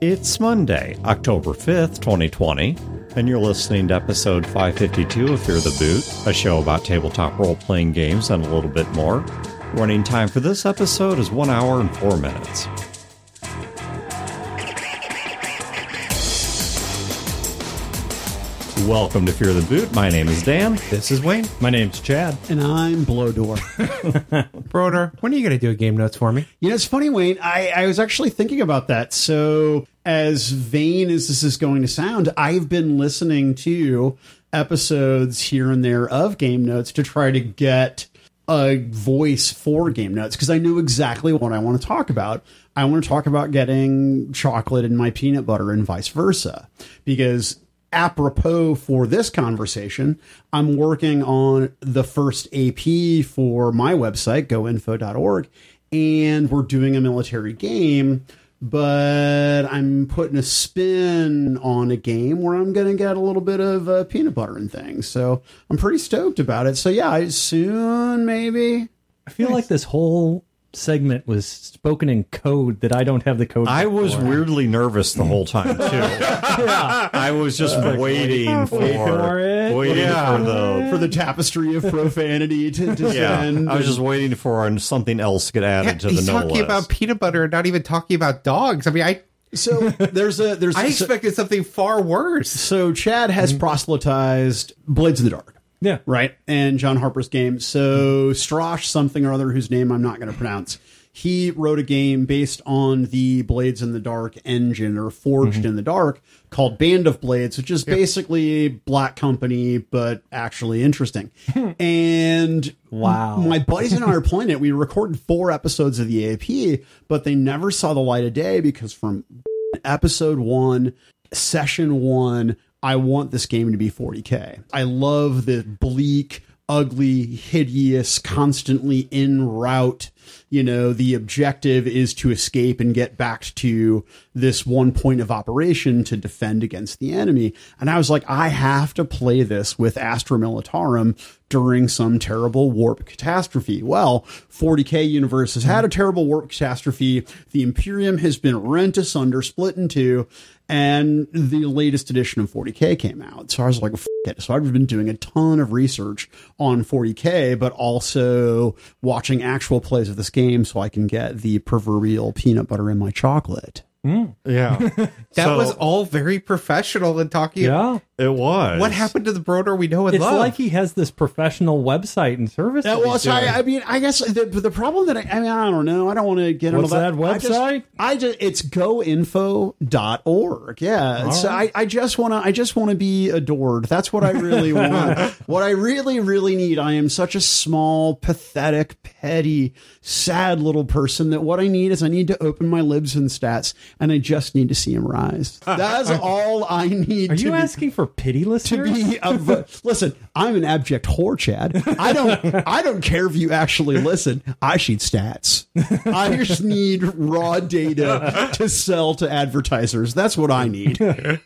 It's Monday, October 5th, 2020, and you're listening to episode 552 of Fear the Boot, a show about tabletop role playing games and a little bit more. Running time for this episode is 1 hour and 4 minutes. Welcome to Fear the Boot. My name is Dan. This is Wayne. My name's Chad. And I'm Blowdoor. Brodeur, when are you going to do a game notes for me? you know, it's funny, Wayne. I, I was actually thinking about that. So, as vain as this is going to sound, I've been listening to episodes here and there of Game Notes to try to get a voice for Game Notes because I knew exactly what I want to talk about. I want to talk about getting chocolate in my peanut butter and vice versa because apropos for this conversation, I'm working on the first AP for my website, goinfo.org, and we're doing a military game, but I'm putting a spin on a game where I'm going to get a little bit of uh, peanut butter and things. So I'm pretty stoked about it. So yeah, soon maybe. I feel like this whole segment was spoken in code that I don't have the code. I was for. weirdly nervous the whole time, too. I was just waiting for, for it. waiting Yeah. for the For the tapestry of profanity to descend. Yeah, I was just waiting for something else to get added to the He's no talking list. about peanut butter, not even talking about dogs. I mean, I so there's a there's I so- expected something far worse. So Chad has mm-hmm. proselytized Blades of the Dark, Yeah. right? And John Harper's game. So mm-hmm. Strosh something or other, whose name I'm not going to pronounce. He wrote a game based on the Blades in the Dark engine or Forged mm-hmm. in the Dark called Band of Blades, which is basically Black Company, but actually interesting. Hmm. and Wow. my buddies and I are playing it. We recorded four episodes of the AP, but they never saw the light of day because from episode one, session one, I want this game to be 40k. I love the bleak, ugly, hideous, constantly in route. You know, the objective is to escape and get back to this one point of operation to defend against the enemy. And I was like, I have to play this with Astra Militarum during some terrible warp catastrophe. Well, 40k universe has had a terrible warp catastrophe. The Imperium has been rent asunder, split in two, and the latest edition of 40k came out. So I was like, it. So I've been doing a ton of research on 40k, but also watching actual plays of this game so I can get the proverbial peanut butter in my chocolate. Mm. yeah, That So, was all very professional and talking. Yeah. it was. What happened to the Brodeur we know and It's love? like he has this professional website and service. That that he's was, I. I mean, I guess the, the problem that I, I mean, I don't know. I don't want to get What's into that. that I just- website? I just, it's goinfo.org. Yeah. So I, I just want to, I just want to be adored. That's what I really want. what I really, really need. I am such a small, pathetic, petty, sad little person that what I need is I need to open my Libsyn stats and I just need to see him rise. That's all I need. Are to you be- asking for pity, to listeners? be a vo- listen i'm an abject whore chad i don't i don't care if you actually listen i need stats i just need raw data to sell to advertisers that's what i need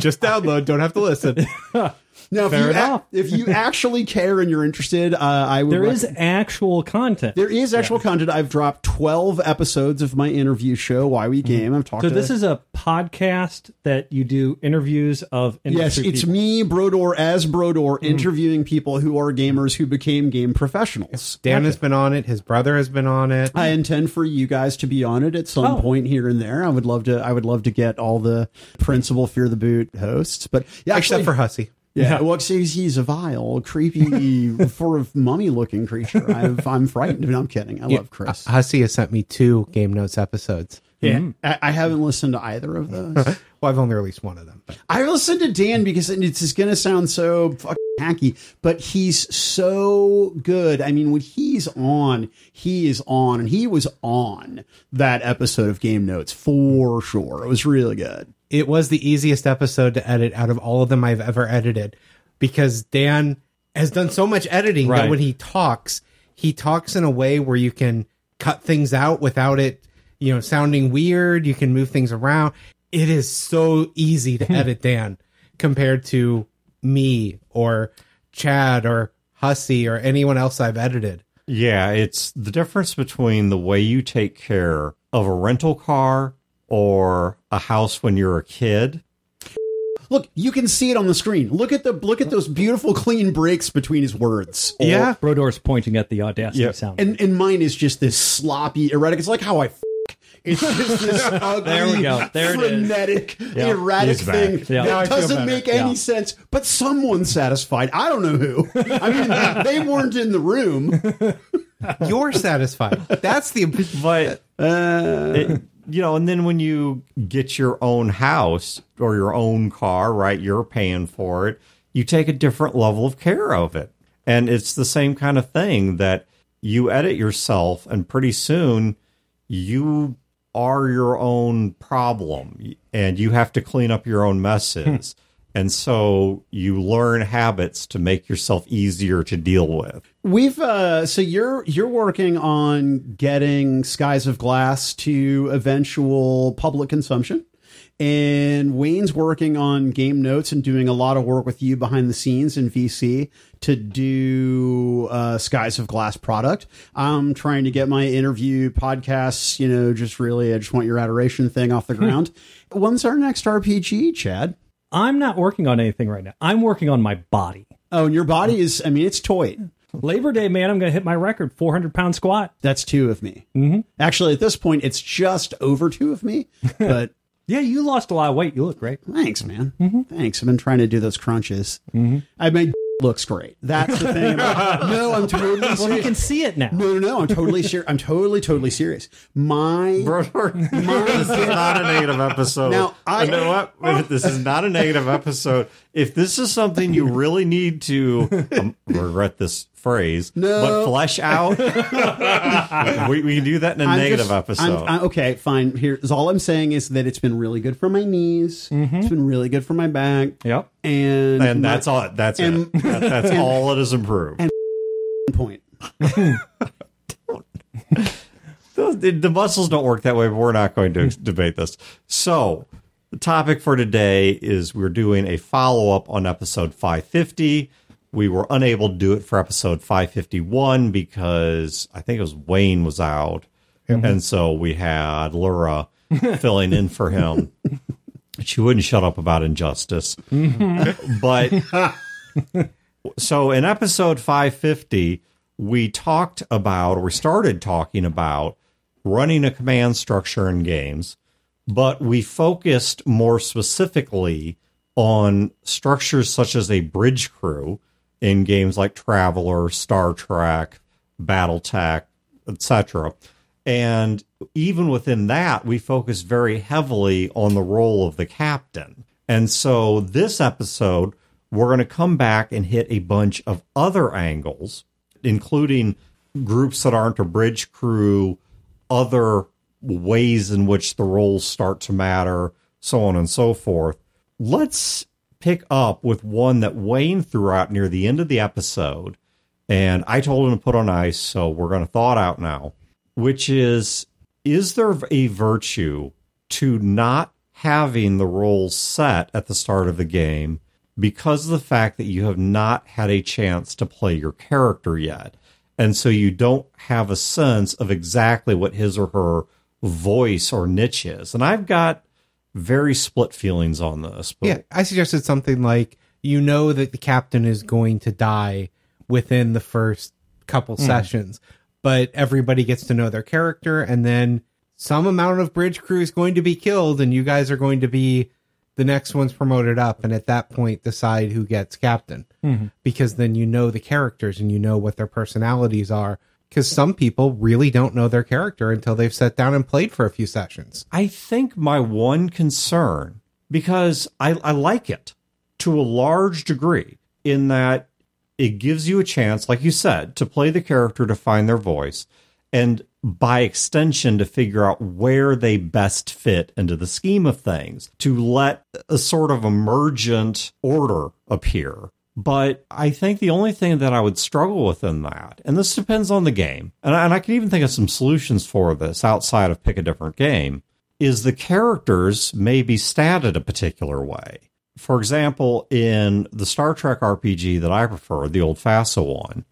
Just download, don't have to listen. now if Fair you, ac- enough. if you actually care and you're interested uh, i would There rec- is actual content. there is actual content i've dropped 12 episodes of my interview show why we game i've talked so to this is a podcast that you do interviews of Yes, it's people. me, Brodeur, as Brodeur, interviewing people who are gamers who became game professionals. Dan has been on it. His brother has been on it. I intend for you guys to be on it at some Oh. point here and there. I would love to. I would love to get all the principal Fear the Boot hosts, but yeah, actually, except for Hussy. Yeah, well, 'cause he's, he's a vile, creepy, sort of mummy-looking creature. I've, I'm frightened. No, I'm kidding. I love Chris. Hussy has sent me two game notes episodes. yeah, mm-hmm. I, I haven't listened to either of those. Well, I've only released one of them. But I listened to Dan because it's just going to sound so fucking hacky, but he's so good. I mean, when he's on, he is on, and he was on that episode of Game Notes for sure. It was really good. It was the easiest episode to edit out of all of them I've ever edited because Dan has done so much editing Right. that when he talks, he talks in a way where you can cut things out without it, you know, sounding weird. You can move things around. It is so easy to hmm. edit Dan compared to me or Chad or Hussy or anyone else I've edited. Yeah, it's the difference between the way you take care of a rental car or a house when you're a kid. Look, you can see it on the screen. Look at the look at those beautiful clean breaks between his words. Yeah. Brodeur's pointing at the Audacity Yeah. sound. And and mine is just this sloppy, erratic. It's like how I. F- it's just this ugly, There we go. There it is. frenetic, erratic thing Yeah. That doesn't make any Yeah. sense. But someone's satisfied. I don't know who. I mean, they weren't in the room. You're satisfied. That's the But uh, it- you know, and then when you get your own house or your own car, right? You're paying for it. You take a different level of care of it, and it's the same kind of thing that you edit yourself, and pretty soon you are your own problem, and you have to clean up your own messes. Hmm. And so you learn habits to make yourself easier to deal with. We've uh so you're you're working on getting Skies of Glass to eventual public consumption. And Wayne's working on game notes and doing a lot of work with you behind the scenes in VC to do uh, Skies of Glass product. I'm trying to get my interview podcasts, you know, just really, I just want your adoration thing off the ground. When's our next RPG, Chad? I'm not working on anything right now. I'm working on my body. Oh, and your body is, I mean, it's toy. Labor Day, man, I'm going to hit my record 400 pound squat. That's two of me. Mm-hmm. Actually, at this point, it's just over two of me. But Yeah, you lost a lot of weight. You look great. thanks, man. Thanks. I've been trying to do those crunches. I mean, looks great. That's the thing. About, no, I'm totally Well, you serious. can see it now. No, no, no. I'm totally sure. I'm totally, totally serious. My this is not a negative episode. Now, I- you know what? If This is not a negative episode. If this is something you really need to um, regret this phrase, No. but flesh out, we, we can do that in a I'm negative just- episode. I'm- I- okay, fine. Here's all I'm saying is that it's been really good for my knees. Mm-hmm. It's been really good for my back. Yep. And and my that's all. That's and- it. That, that's all it has improved. point. the, the muscles don't work that way, but we're not going to debate this. So, the topic for today is we're doing a follow up on episode 550. We were unable to do it for episode 551 because I think it was Wayne was out. Mm-hmm. And so we had Laura filling in for him. She wouldn't shut up about injustice. Mm-hmm. but so in episode 550, we talked about, or we started talking about running a command structure in games, but we focused more specifically on structures such as a bridge crew in games like Traveller, Star Trek, Battletech, etc. And even within that, we focus very heavily on the role of the captain. And so this episode, we're going to come back and hit a bunch of other angles, including groups that aren't a bridge crew, other ways in which the roles start to matter, so on and so forth. Let's pick up with one that Wayne threw out near the end of the episode. And I told him to put on ice, so we're going to thaw it out now, which is Is there a virtue to not having the roles set at the start of the game because of the fact that you have not had a chance to play your character yet? And so you don't have a sense of exactly what his or her voice or niche is. And I've got very split feelings on this. But Yeah, I suggested something like you know that the captain is going to die within the first couple hmm. sessions, but everybody gets to know their character, and then some amount of bridge crew is going to be killed, and you guys are going to be the next ones promoted up, and at that point decide who gets captain, hmm. because then you know the characters and you know what their personalities are. Because some people really don't know their character until they've sat down and played for a few sessions. I think my one concern, because I, I like it to a large degree, in that it gives you a chance, like you said, to play the character to find their voice, and by extension, to figure out where they best fit into the scheme of things, to let a sort of emergent order appear. But I think the only thing that I would struggle with in that, and this depends on the game, and I, and I can even think of some solutions for this outside of pick a different game, is the characters may be statted a particular way. For example, in the Star Trek RPG that I prefer, the old FASA one,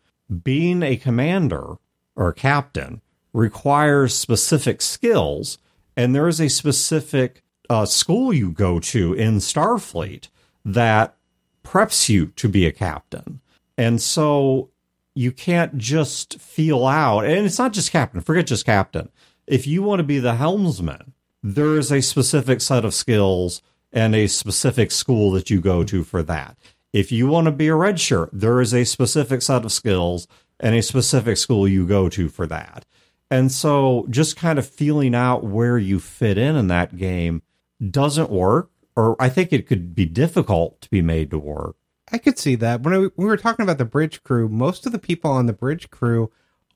being a commander or a captain requires specific skills, and there is a specific uh, school you go to in Starfleet that preps you to be a captain. And so you can't just feel out, and it's not just captain, forget just captain. If you want to be the helmsman, there is a specific set of skills and a specific school that you go to for that. If you want to be a red shirt, there is a specific set of skills and a specific school you go to for that. And so just kind of feeling out where you fit in in that game doesn't work, or I think it could be difficult to be made to work. I could see that. When I, we were talking about the bridge crew, most of the people on the bridge crew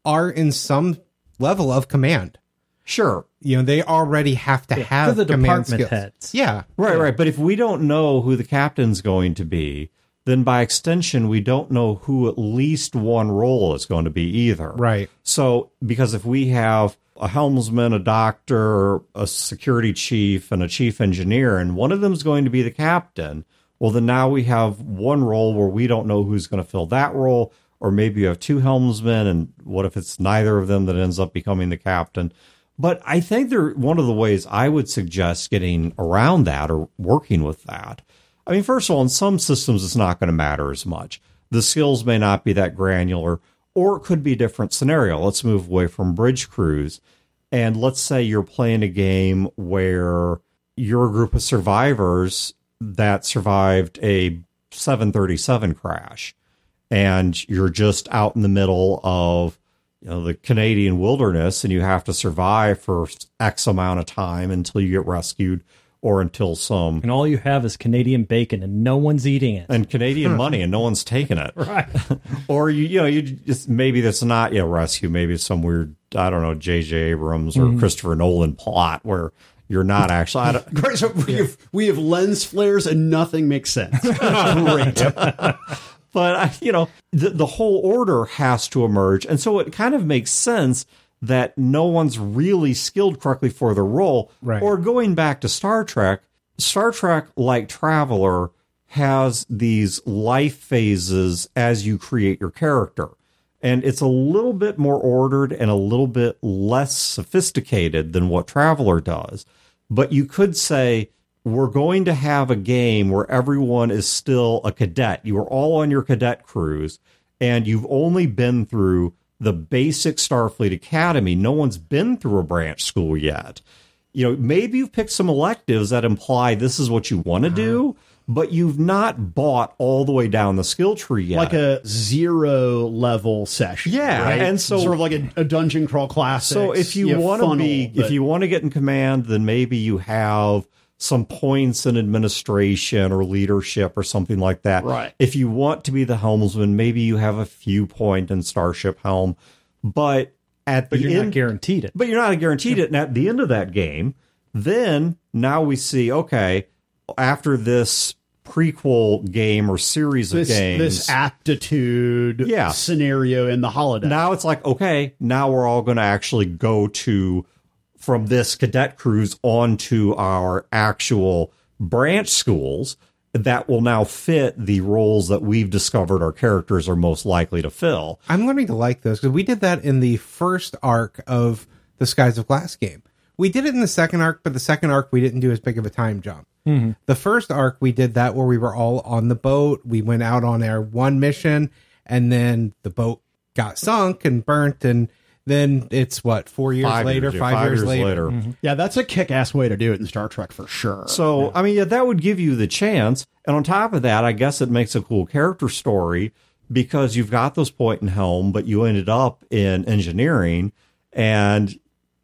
are in some level of command. Sure. You know, they already have to have the command department skills. heads. Yeah. Right, right. But if we don't know who the captain's going to be, then by extension, we don't know who at least one role is going to be either. Right. So, because if we have a helmsman, a doctor, a security chief, and a chief engineer, and one of them is going to be the captain, well, then now we have one role where we don't know who's going to fill that role. Or maybe you have two helmsmen, and what if it's neither of them that ends up becoming the captain? But I think there one of the ways I would suggest getting around that or working with that. I mean, first of all, in some systems it's not going to matter as much. The skills may not be that granular, or it could be a different scenario. Let's move away from bridge crews. And let's say you're playing a game where you're a group of survivors that survived a 737 crash and you're just out in the middle of you know the Canadian wilderness and you have to survive for X amount of time until you get rescued or until some And all you have is Canadian bacon and no one's eating it. and Canadian money and no one's taking it. Right. Or you you know you just maybe that's not you know rescue maybe it's some weird I don't know J.J. Abrams or mm-hmm. Christopher Nolan plot where you're not actually I don't, Great. So we have we have lens flares and nothing makes sense. Great. but you know the, the whole order has to emerge and so it kind of makes sense that no one's really skilled correctly for the role Right. or going back to star trek star trek like traveler has these life phases as you create your character and it's a little bit more ordered and a little bit less sophisticated than what traveler does but you could say we're going to have a game where everyone is still a cadet. You are all on your cadet cruise, and you've only been through the basic Starfleet Academy. No one's been through a branch school yet. You know, maybe you've picked some electives that imply this is what you want to do, uh-huh. but you've not bought all the way down the skill tree yet. like a zero level session. Yeah, right? and so- sort of like a, a dungeon crawl classic. So if you, want to be, if you want to get in command, then maybe you have some points in administration or leadership or something like that. Right. If you want to be the helmsman, maybe you have a few point in Starship Helm, but at But the you're end, not guaranteed it. but you're not guaranteed it. And at the end of that game, then now we see, okay, after this prequel game or series of games, this aptitude Yeah. scenario in the holiday. now it's like okay now we're all going to actually go to from this cadet cruise onto our actual branch schools that will now fit the roles that we've discovered our characters are most likely to fill I'm learning to like those because we did that in the first arc of the Skies of Glass game. We did it in the second arc, but the second arc we didn't do as big of a time jump. Mm-hmm. The first arc we did that where we were all on the boat. We went out on our one mission, and then the boat got sunk and burnt, and then it's what four years Five later, years, yeah, five, years, later. yeah, mm-hmm. that's a kick ass way to do it in Star Trek for sure. So, I mean, yeah, that would give you the chance. And on top of that, I guess it makes a cool character story because you've got those point in helm, but you ended up in engineering. And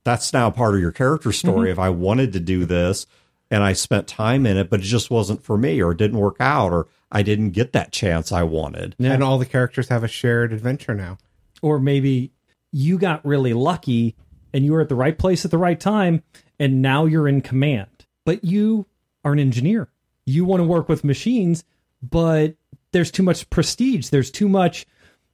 that's now part of your character story. Mm-hmm. If I wanted to do this and I spent time in it, but it just wasn't for me or it didn't work out or I didn't get that chance I wanted. And all the characters have a shared adventure now. or maybe you got really lucky and you were at the right place at the right time and now you're in command. But you are an engineer. You want to work with machines but there's too much prestige. There's too much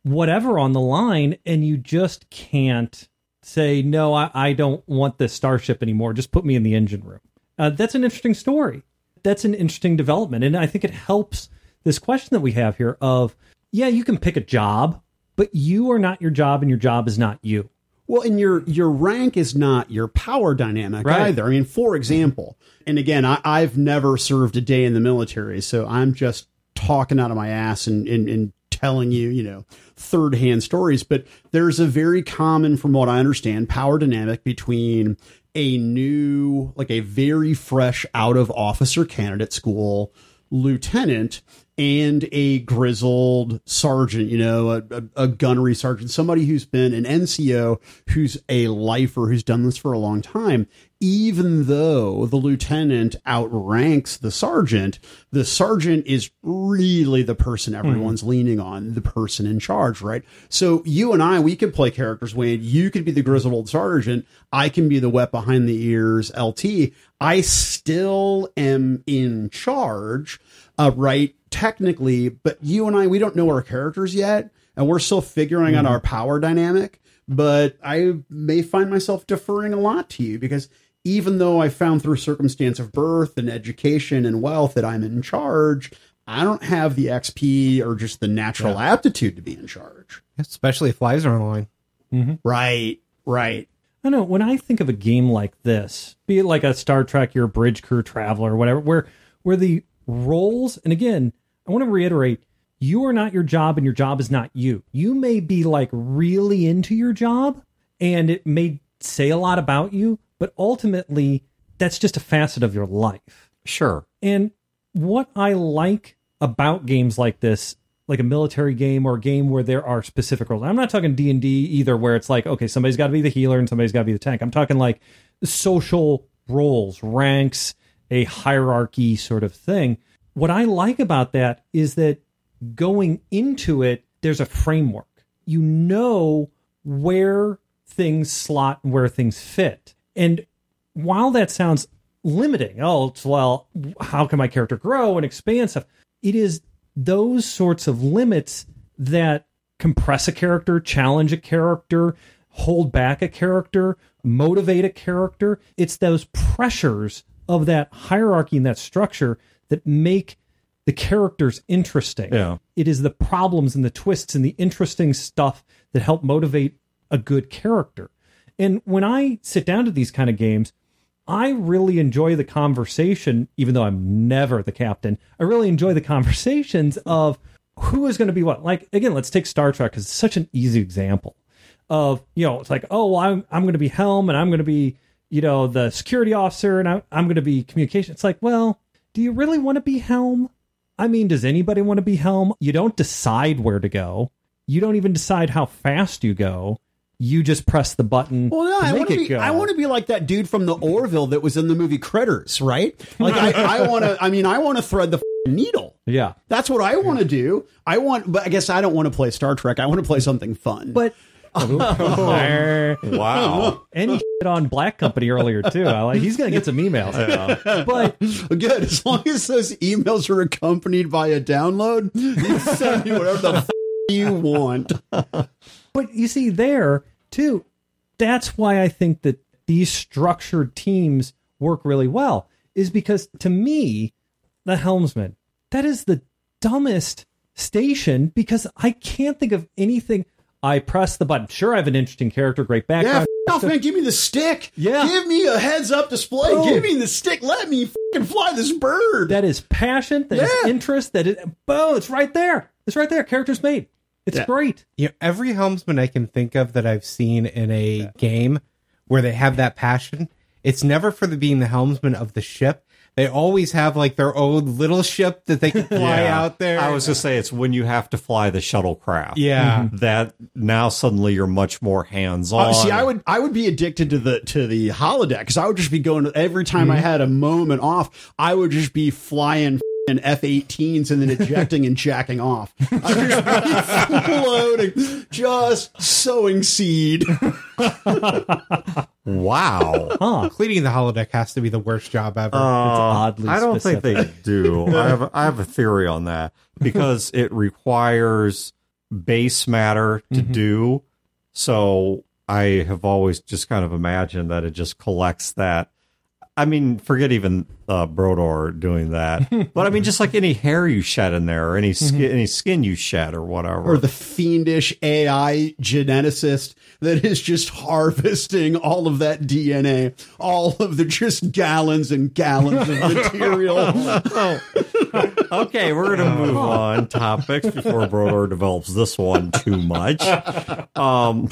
whatever on the line and you just can't say no i, I don't want this starship anymore. Just put me in the engine room. Uh, that's an interesting story. That's an interesting development and i think it helps this question that we have here of yeah you can pick a job but you are not your job and your job is not you Well, and your your rank is not your power dynamic Right. either. I mean, for example, and again, I, I've never served a day in the military, so I'm just talking out of my ass and, and, and telling you, you know, third hand stories. But there's a very common, from what I understand, power dynamic between a new, like a very fresh out of officer candidate school lieutenant and a grizzled sergeant, you know, a, a, a gunnery sergeant, somebody who's been an NCO, who's a lifer, who's done this for a long time. Even though the lieutenant outranks the sergeant, the sergeant is really the person everyone's leaning on, the person in charge, right? So you and I, we could play characters, Wayne. You could be the grizzled old sergeant. I can be the wet behind the ears LT. I still am in charge, uh, right? Technically, but you and I, we don't know our characters yet, and we're still figuring out hmm. our power dynamic. But I may find myself deferring a lot to you because even though I found through circumstance of birth and education and wealth that I'm in charge, I don't have the XP or just the natural aptitude to be in charge. Especially if flies are on the line. Mm-hmm. Right, right. I know when I think of a game like this, be it like a Star Trek, your Bridge Crew Traveller, whatever, where where the roles, and again, I want to reiterate, you are not your job, and your job is not you. You may be like really into your job, and it may say a lot about you, but ultimately, that's just a facet of your life. Sure. And what I like about games like this, like a military game or a game where there are specific roles. I'm not talking D and D either, where it's like, okay, somebody's got to be the healer and somebody's got to be the tank. I'm talking like social roles, ranks, a hierarchy sort of thing. What I like about that is that going into it, there's a framework. You know where things slot and where things fit. And while that sounds limiting, oh, well, how can my character grow and expand stuff? It is those sorts of limits that compress a character, challenge a character, hold back a character, motivate a character. It's those pressures of that hierarchy and that structure that make the characters interesting. Yeah. It is the problems and the twists and the interesting stuff that help motivate a good character. And when I sit down to these kind of games, I really enjoy the conversation, even though I'm never the captain. I really enjoy the conversations of who is going to be what. Like, again, let's take Star Trek because it's such an easy example of, you know, it's like, oh, well, I'm, I'm going to be Helm and I'm going to be, you know, the security officer and I, I'm going to be communication. It's like, well, do you really want to be Helm? I mean, does anybody want to be Helm? You don't decide where to go. You don't even decide how fast you go. You just press the button Well, no, to I want to be. go. I want to be like that dude from the Orville that was in the movie Critters, right? Like I, I want to. I mean, I want to thread the f***ing needle. yeah. That's what I want to do. I want, but I guess I don't want to play Star Trek. I want to play something fun. But Wow. and he shit on Black Company earlier too. I like he's gonna get some emails. But good as long as those emails are accompanied by a download, you send me whatever the f- you want. but you see there too, that's why I think that these structured teams work really well. Is because to me, the helmsman, that is the dumbest station because I can't think of anything. I press the button. Sure, I have an interesting character, great Yeah, background. f- off, man. Give me the stick. Yeah. Give me a heads up display. Boom. Give me the stick. Let me fucking fly this bird. that is passion, that is Yeah. interest, that is boom, it's right there. It's right there. Character's made. It's Yeah. great. You know, every helmsman I can think of that I've seen in a game where they have that passion, it's never for the being the helmsman of the ship. They always have like their own little ship that they can fly Yeah. out there. I was just say it's when you have to fly the shuttlecraft. yeah. That now suddenly you're much more hands on. Uh, see, I would I would be addicted to the to the holodeck because I would just be going every time Mm-hmm. I had a moment off. I would just be flying F 18s and then ejecting and jacking off. I would just be floating, just sowing seed. wow. Huh. Cleaning the holodeck has to be the worst job ever. Uh, oddly I don't think they do. I have a, I have a theory on that because it requires base matter to Mm-hmm. do. So I have always just kind of imagined that it just collects that. I mean, forget even uh, Brodeur doing that. but I mean, just like any hair you shed in there, or any skin, any skin you shed, or whatever. or the fiendish AI geneticist that is just harvesting all of that DNA, all of the just gallons and gallons of material. okay, we're gonna move on topics before Brodeur develops this one too much. Um,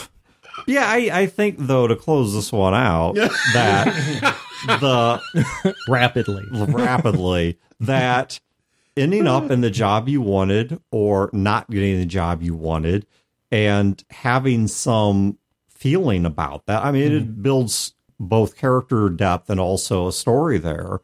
yeah, I, I think though to close this one out that the rapidly. rapidly that ending up in the job you wanted or not getting the job you wanted and having some feeling about that. I mean, it mm-hmm. builds both character depth and also a story there.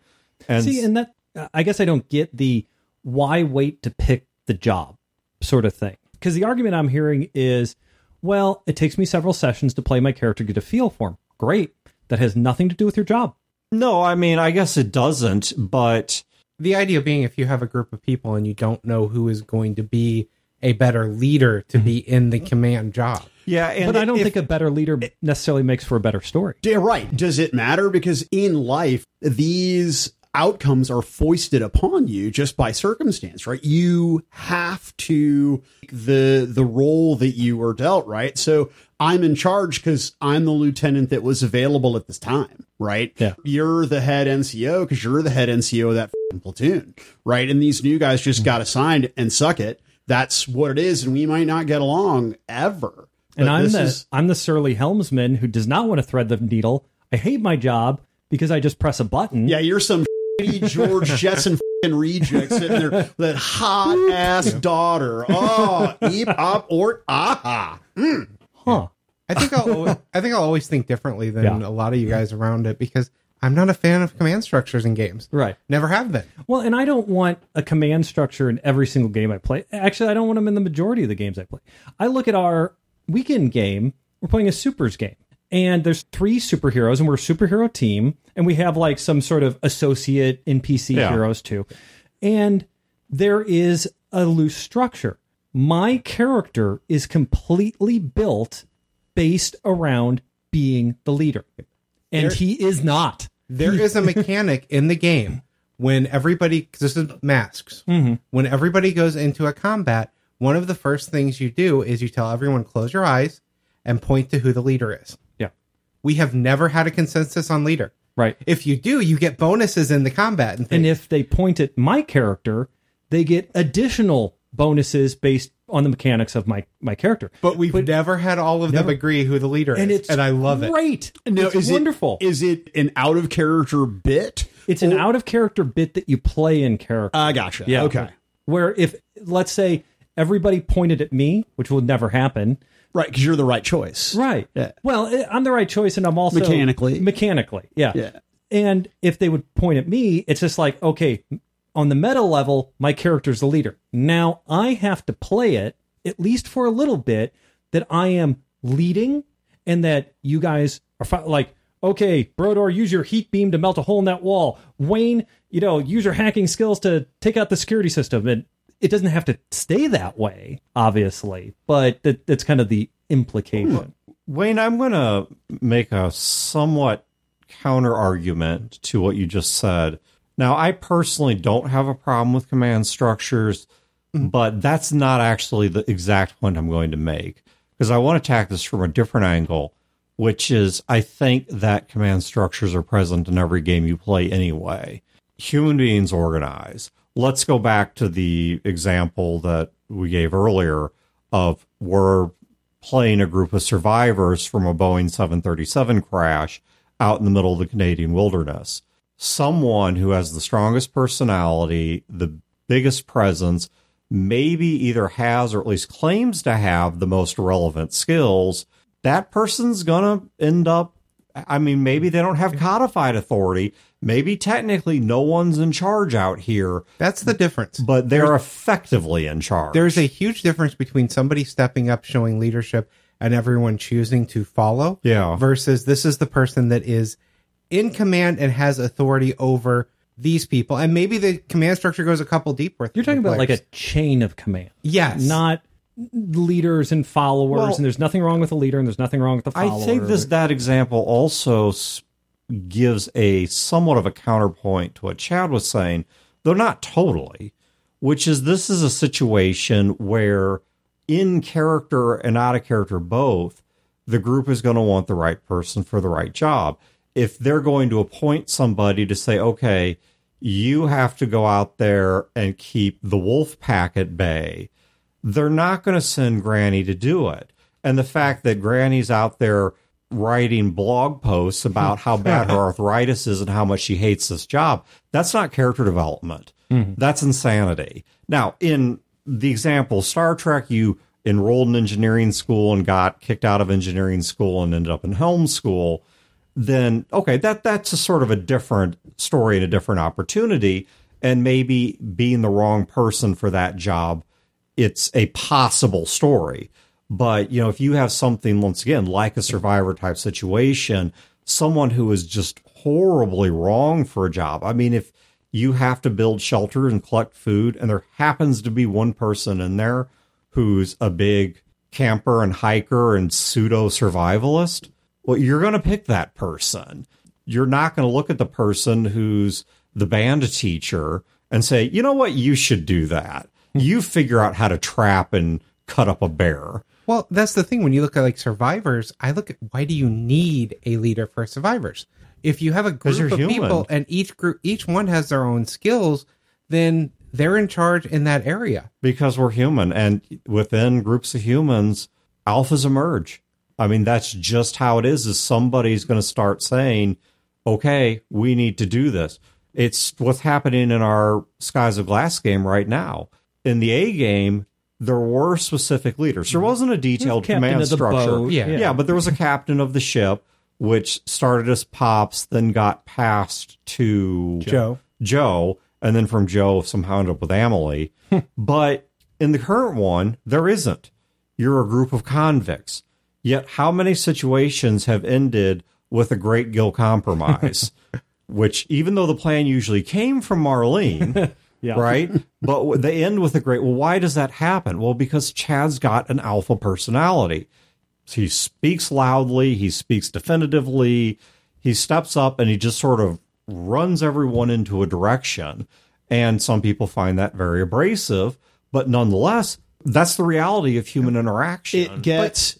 And See, and that I guess I don't get the why wait to pick the job sort of thing. Because the argument I'm hearing is, well, it takes me several sessions to play my character, get a feel for him. Great. That has nothing to do with your job. No, I mean, I guess it doesn't, but the idea being if you have a group of people and you don't know who is going to be a better leader to be mm-hmm. in the command job. yeah, and But I don't if- think a better leader necessarily makes for a better story. Yeah, right. Does it matter? Because in life, these outcomes are foisted upon you just by circumstance, right? You have to the the role that you were dealt, right? So I'm in charge because I'm the lieutenant that was available at this time, right? Yeah. You're the head NCO because you're the head NCO of that f***ing platoon, right? And these new guys just mm-hmm. got assigned and suck it. That's what it is, and we might not get along ever. And I'm the is- I'm the surly helmsman who does not want to thread the needle. I hate my job because I just press a button. Yeah, you're some shitty George Jetson reject sitting there with that hot ass daughter. Oh, eep up or aha. Mm. Huh. I think I'll always, I think I'll always think differently than Yeah. a lot of you guys around it because I'm not a fan of command structures in games. Right. Never have been. Well, and I don't want a command structure in every single game I play. Actually, I don't want them in the majority of the games I play. I look at our weekend game. We're playing a supers game, and there's three superheroes, and we're a superhero team, and we have like some sort of associate NPC Yeah. heroes too. And there is a loose structure. My character is completely built based around being the leader, and he is not. There is a mechanic in the game when everybody, this is masks, mm-hmm. when everybody goes into a combat, one of the first things you do is you tell everyone close your eyes and point to who the leader is. Yeah. We have never had a consensus on leader. Right. If you do, you get bonuses in the combat and. And if they point at my character, they get additional bonuses based on the mechanics of my my character. but we've never had all of them agree who the leader and is, it's and I love it. Great. No, it's is wonderful. It, is it an out of character bit? it's an out of character bit that you play in character. I gotcha. Yeah. Okay. Where if let's say everybody pointed at me, which will never happen. Right, because you're the right choice. Right. Yeah. Well, eh, I'm the right choice, and I'm also Mechanically. Mechanically, yeah. Yeah. And if they would point at me, it's just like, okay, on the meta level, my character's the leader. Now I have to play it at least for a little bit that I am leading, and that you guys are fi- like, okay, Brodeur, use your heat beam to melt a hole in that wall. Wayne, you know, use your hacking skills to take out the security system. And it doesn't have to stay that way, obviously, but that, that's kind of the implication. Wayne, I'm going to make a somewhat counter argument to what you just said. Now, I personally don't have a problem with command structures, mm-hmm. but that's not actually the exact point I'm going to make because I want to attack this from a different angle, which is I think that command structures are present in every game you play anyway. Human beings organize. Let's go back to the example that we gave earlier of we're playing a group of survivors from a Boeing 737 crash out in the middle of the Canadian wilderness. Someone who has the strongest personality, the biggest presence, maybe either has or at least claims to have the most relevant skills, that person's going to end up. I mean, maybe they don't have codified authority. Maybe technically no one's in charge out here, That's the difference. but they're effectively in charge. There's a huge difference between somebody stepping up, showing leadership, and everyone choosing to follow. Yeah. Versus this is the person that is in command and has authority over these people, and maybe the command structure goes a couple deep. With You're talking about like a chain of command. yes, not leaders and followers Well- and there's nothing wrong with a leader and there's nothing wrong with the follower I think this that example also gives a somewhat of a counterpoint to what Chad was saying, though not totally, which is this is a situation where in character and out of character both, the group is going to want the right person for the right job. If they're going to appoint somebody to say, okay, you have to go out there and keep the wolf pack at bay, they're not going to send Granny to do it. And the fact that Granny's out there writing blog posts about how bad her arthritis is and how much she hates this job, that's not character development. Mm-hmm. That's insanity. Now, in the example Star Trek, you enrolled in engineering school and got kicked out of engineering school and ended up in helm school. Then okay, that that's a sort of a different story and a different opportunity. And maybe being the wrong person for that job, it's a possible story. But you know, if you have something once again like a survivor type situation, someone who is just horribly wrong for a job. I mean, if you have to build shelters and collect food, and there happens to be one person in there who's a big camper and hiker and pseudo survivalist, well, you're going to pick that person. You're not going to look at the person who's the band teacher and say, you know what, you should do that. You figure out how to trap and cut up a bear. Well, that's the thing. When you look at like survivors, I look at why do you need a leader for survivors? If you have a group of human. people and each group, each one has their own skills, then they're in charge in that area. because we're human and within groups of humans alphas emerge i mean that's just how it is is somebody's going to start saying okay we need to do this it's what's happening in our skies of glass game right now in the a game there were specific leaders there wasn't a detailed Captain command structure boat, Yeah. yeah but there was a captain of the ship which started as pops then got passed to Joe. Joe, and then from Joe somehow ended up with Emily. but in the current one, there isn't. You're a group of convicts. Yet, how many situations have ended with a great Gil compromise? Which, even though the plan usually came from Marlene, Yeah. right? But they end with a great. Well, why does that happen? Well, because Chad's got an alpha personality. He speaks loudly. He speaks definitively. He steps up and he just sort of runs everyone into a direction. And some people find that very abrasive, but nonetheless, that's the reality of human interaction. It gets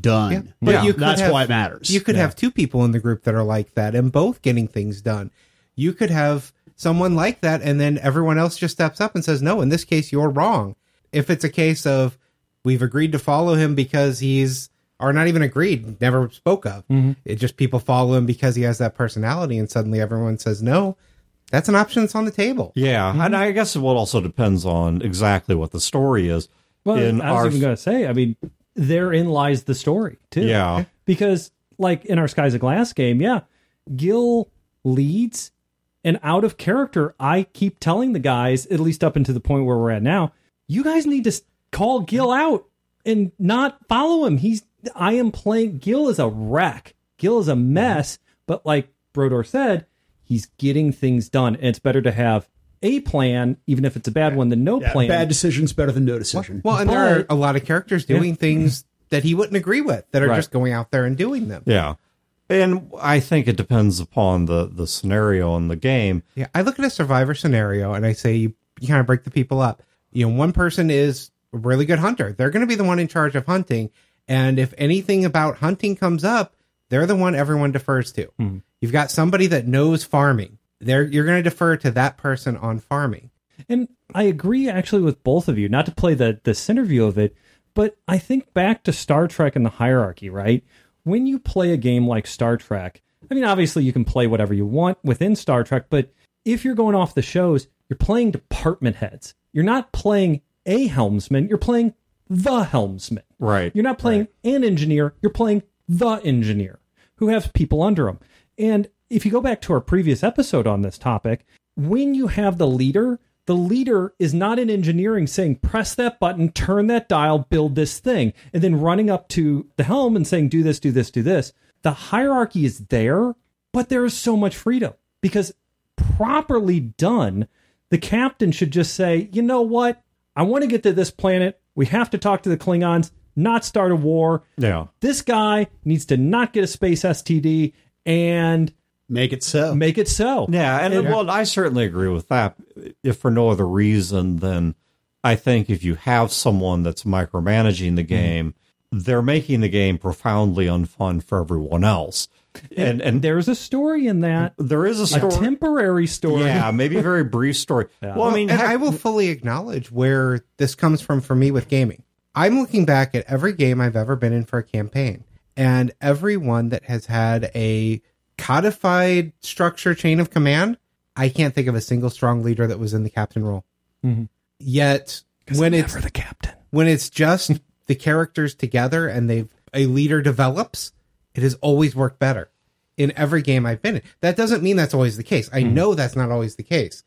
done. But Yeah. you could That's have, why it matters. You could Yeah. have two people in the group that are like that and both getting things done. You could have someone like that and then everyone else just steps up and says, no, in this case, you're wrong. If it's a case of we've agreed to follow him because he's, or not even agreed, never spoke of. Mm-hmm. It just people follow him because he has that personality and suddenly everyone says no. That's an option that's on the table. yeah, mm-hmm. and I guess it also depends on exactly what the story is. Well, in I was our even going to say, I mean, therein lies the story too. yeah, because like in our Skies of Glass game, yeah, Gil leads and out of character. I keep telling the guys, at least up into the point where we're at now, you guys need to call Gil out and not follow him. He's I am playing Gil is a wreck. Gil is a mess, but like Brodeur said, he's getting things done. And it's better to have a plan, even if it's a bad one, than no Yeah, plan. bad decisions better than no decision. Well, and there are a lot of characters doing things that he wouldn't agree with that are Right. just going out there and doing them. yeah, and I think it depends upon the the scenario in the game. Yeah, I look at a survivor scenario and I say you, you kind of break the people up. You know, one person is a really good hunter. They're going to be the one in charge of hunting. And if anything about hunting comes up, they're the one everyone defers to. Hmm. You've got somebody that knows farming. They're, you're going to defer to that person on farming. And I agree actually with both of you, not to play the the center view of it, but I think back to Star Trek and the hierarchy, right? When you play a game like Star Trek, I mean obviously you can play whatever you want within Star Trek, but if you're going off the shows, you're playing department heads. You're not playing a helmsman, you're playing the helmsman. Right. You're not playing an engineer, you're playing the engineer who has people under him. And if you go back to our previous episode on this topic, when you have the leader, the leader is not in engineering saying, press that button, turn that dial, build this thing, and then running up to the helm and saying, do this, do this, do this. The hierarchy is there, but there is so much freedom because properly done, the captain should just say, you know what? I want to get to this planet. We have to talk to the Klingons, not start a war. Yeah. This guy needs to not get a space STD and Make it so. make it so. Yeah, and well, I certainly agree with that. If for no other reason than I think if you have someone that's micromanaging the mm-hmm. game, they're making the game profoundly unfun for everyone else. And and there, There's a story in that, there is a a story. temporary story. yeah, maybe a very brief story. Well, I mean, and heck, I will fully acknowledge where this comes from for me with gaming. I'm looking back at every game I've ever been in for a campaign, and every one that has had a codified structure chain of command. I can't think of a single strong leader that was in the captain role. Mm-hmm. Yet when it's the captain. when it's just the characters together and they've a leader develops, it has always worked better in every game I've been in. That doesn't mean that's always the case. I mm-hmm. know that's not always the case,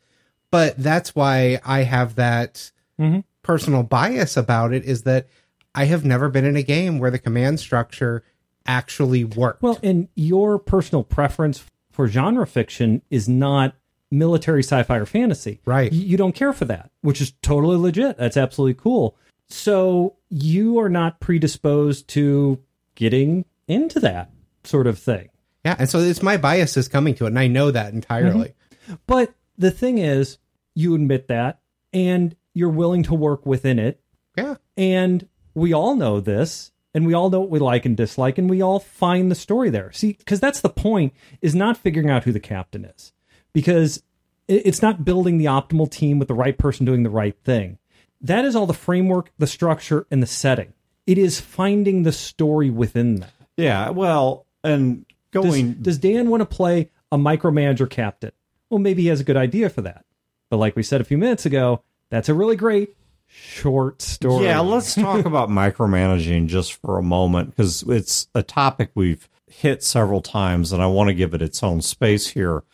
but that's why I have that mm-hmm. personal bias about it. Is that I have never been in a game where the command structure actually worked. Well, and your personal preference for genre fiction is not military sci-fi or fantasy. Right. You don't care for that, which is totally legit. That's absolutely cool. So you are not predisposed to getting into that sort of thing. yeah, and so it's my biases coming to it, and I know that entirely. Mm-hmm. But the thing is, you admit that and you're willing to work within it. Yeah, And we all know this and we all know what we like and dislike and we all find the story there. See, because that's the point is not figuring out who the captain is because it's not building the optimal team with the right person doing the right thing. That is all the framework, the structure, and the setting. It is finding the story within that. yeah, well, and Does, going does Dan want to play a micromanager captain? Well, maybe he has a good idea for that. But like we said a few minutes ago, that's a really great short story. Yeah, let's talk about micromanaging just for a moment because it's a topic we've hit several times and I want to give it its own space here.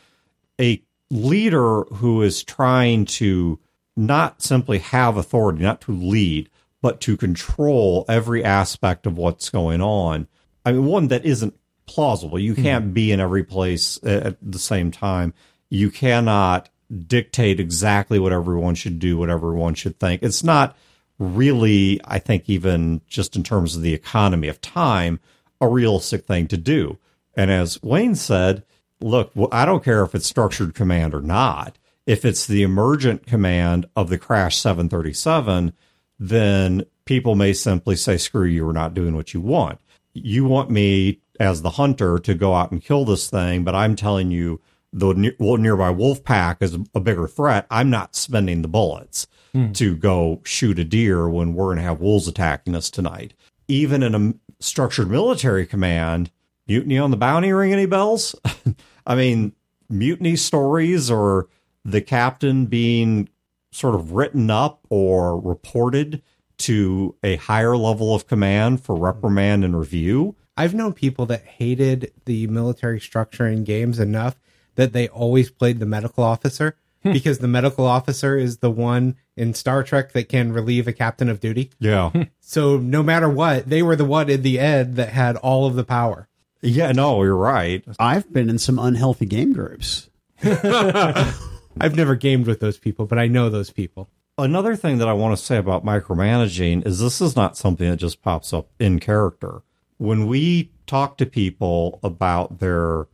A leader who is trying to not simply have authority, not to lead, but to control every aspect of what's going on. I mean, one that isn't plausible. You mm-hmm. can't be in every place at the same time. You cannot dictate exactly what everyone should do, what everyone should think. It's not really, I think, even just in terms of the economy of time, a realistic thing to do. And as Wayne said, look, I don't care if it's structured command or not. If it's the emergent command of the Crash 737, then people may simply say, screw you, we're not doing what you want. You want me as the hunter to go out and kill this thing, but I'm telling you the ne- nearby wolf pack is a bigger threat. I'm not spending the bullets hmm. to go shoot a deer when we're going to have wolves attacking us tonight. Even in a structured military command, mutiny on the bounty ring any bells? I mean, mutiny stories or the captain being sort of written up or reported to a higher level of command for reprimand and review. I've known people that hated the military structure in games enough that they always played the medical officer hmm. because the medical officer is the one in Star Trek that can relieve a captain of duty. Yeah. Hmm. So no matter what, they were the one in the end that had all of the power. yeah, no, you're right. I've been in some unhealthy game groups. I've never gamed with those people, but I know those people. Another thing that I want to say about micromanaging is this is not something that just pops up in character. When we talk to people about their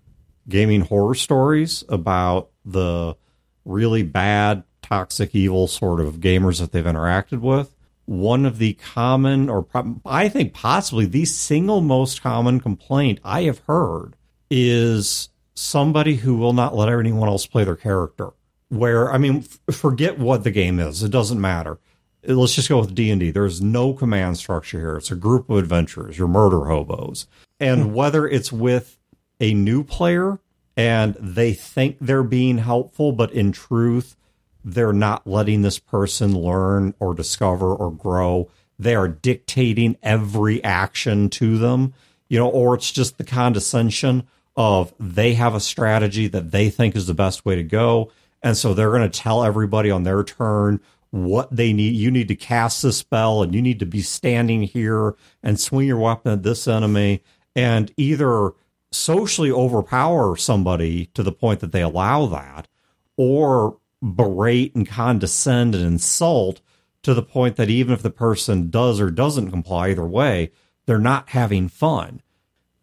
gaming horror stories, about the really bad, toxic, evil sort of gamers that they've interacted with, one of the common, or I think possibly the single most common complaint I have heard is somebody who will not let anyone else play their character. Where I mean, f- forget what the game is; it doesn't matter. Let's just go with D and D. There's no command structure here. It's a group of adventurers. You're murder hobos, and hmm. whether it's with a new player and they think they're being helpful, but in truth, they're not letting this person learn or discover or grow. They are dictating every action to them, you know, or it's just the condescension of they have a strategy that they think is the best way to go. And so they're going to tell everybody on their turn what they need. You need to cast this spell and you need to be standing here and swing your weapon at this enemy and either socially overpower somebody to the point that they allow that or berate and condescend and insult to the point that even if the person does or doesn't comply either way, they're not having fun.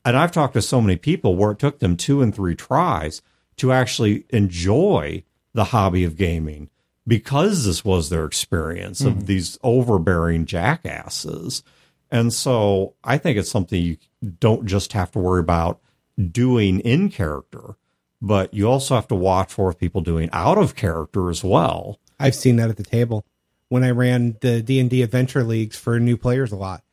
And I've talked to so many people where it took them two and three tries to actually enjoy the hobby of gaming because this was their experience of mm-hmm. these overbearing jackasses. And so I think it's something you don't just have to worry about doing in character, but you also have to watch for people doing out of character as well. I've seen that at the table when I ran the D and D adventure leagues for new players a lot.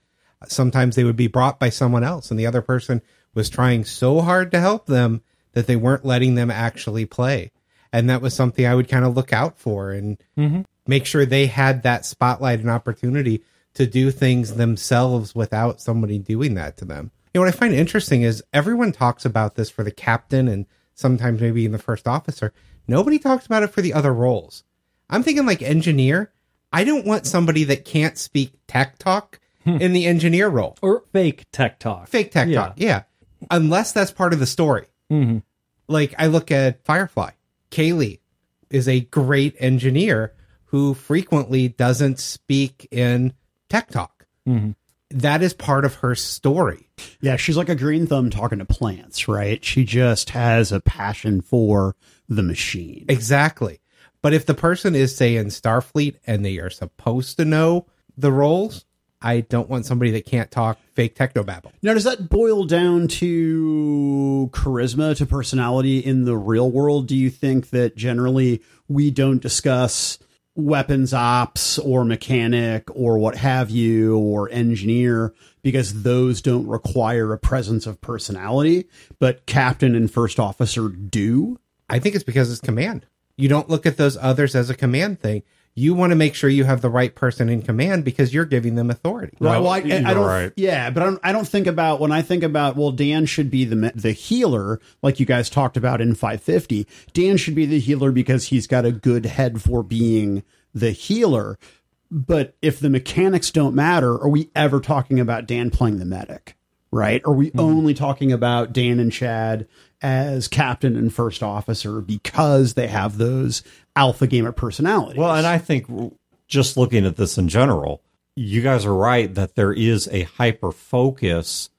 Sometimes they would be brought by someone else, and the other person was trying so hard to help them that they weren't letting them actually play, and that was something I would kind of look out for and mm-hmm. make sure they had that spotlight and opportunity to do things themselves without somebody doing that to them. You know what I find interesting is everyone talks about this for the captain and sometimes maybe even the first officer. Nobody talks about it for the other roles. I'm thinking like engineer. I don't want somebody that can't speak tech talk in the engineer role. Or fake tech talk. Fake tech Yeah. talk, yeah. Unless that's part of the story. Mhm. Like I look at Firefly. Kaylee is a great engineer who frequently doesn't speak in tech talk. That is part of her story. Yeah, she's like a green thumb talking to plants, right? She just has a passion for the machine. Exactly. But if the person is, say, in Starfleet and they are supposed to know the roles, I don't want somebody that can't talk fake technobabble. Now, does that boil down to charisma, to personality in the real world? Do you think that generally we don't discuss weapons ops or mechanic or what have you or engineer because those don't require a presence of personality, but captain and first officer do? I think it's because it's command. You don't look at those others as a command thing. You want to make sure you have the right person in command because you're giving them authority. Right. Well, I, you're I don't. right. Yeah, but I don't, I don't think about when I think about well, Dan should be the the healer, like you guys talked about in 550. Dan should be the healer because he's got a good head for being the healer. But if the mechanics don't matter, are we ever talking about Dan playing the medic? Right? Are we mm-hmm. only talking about Dan and Chad as captain and first officer because they have those alpha gamer personalities? Well, and I think just looking at this in general, you guys are right that there is a hyper focus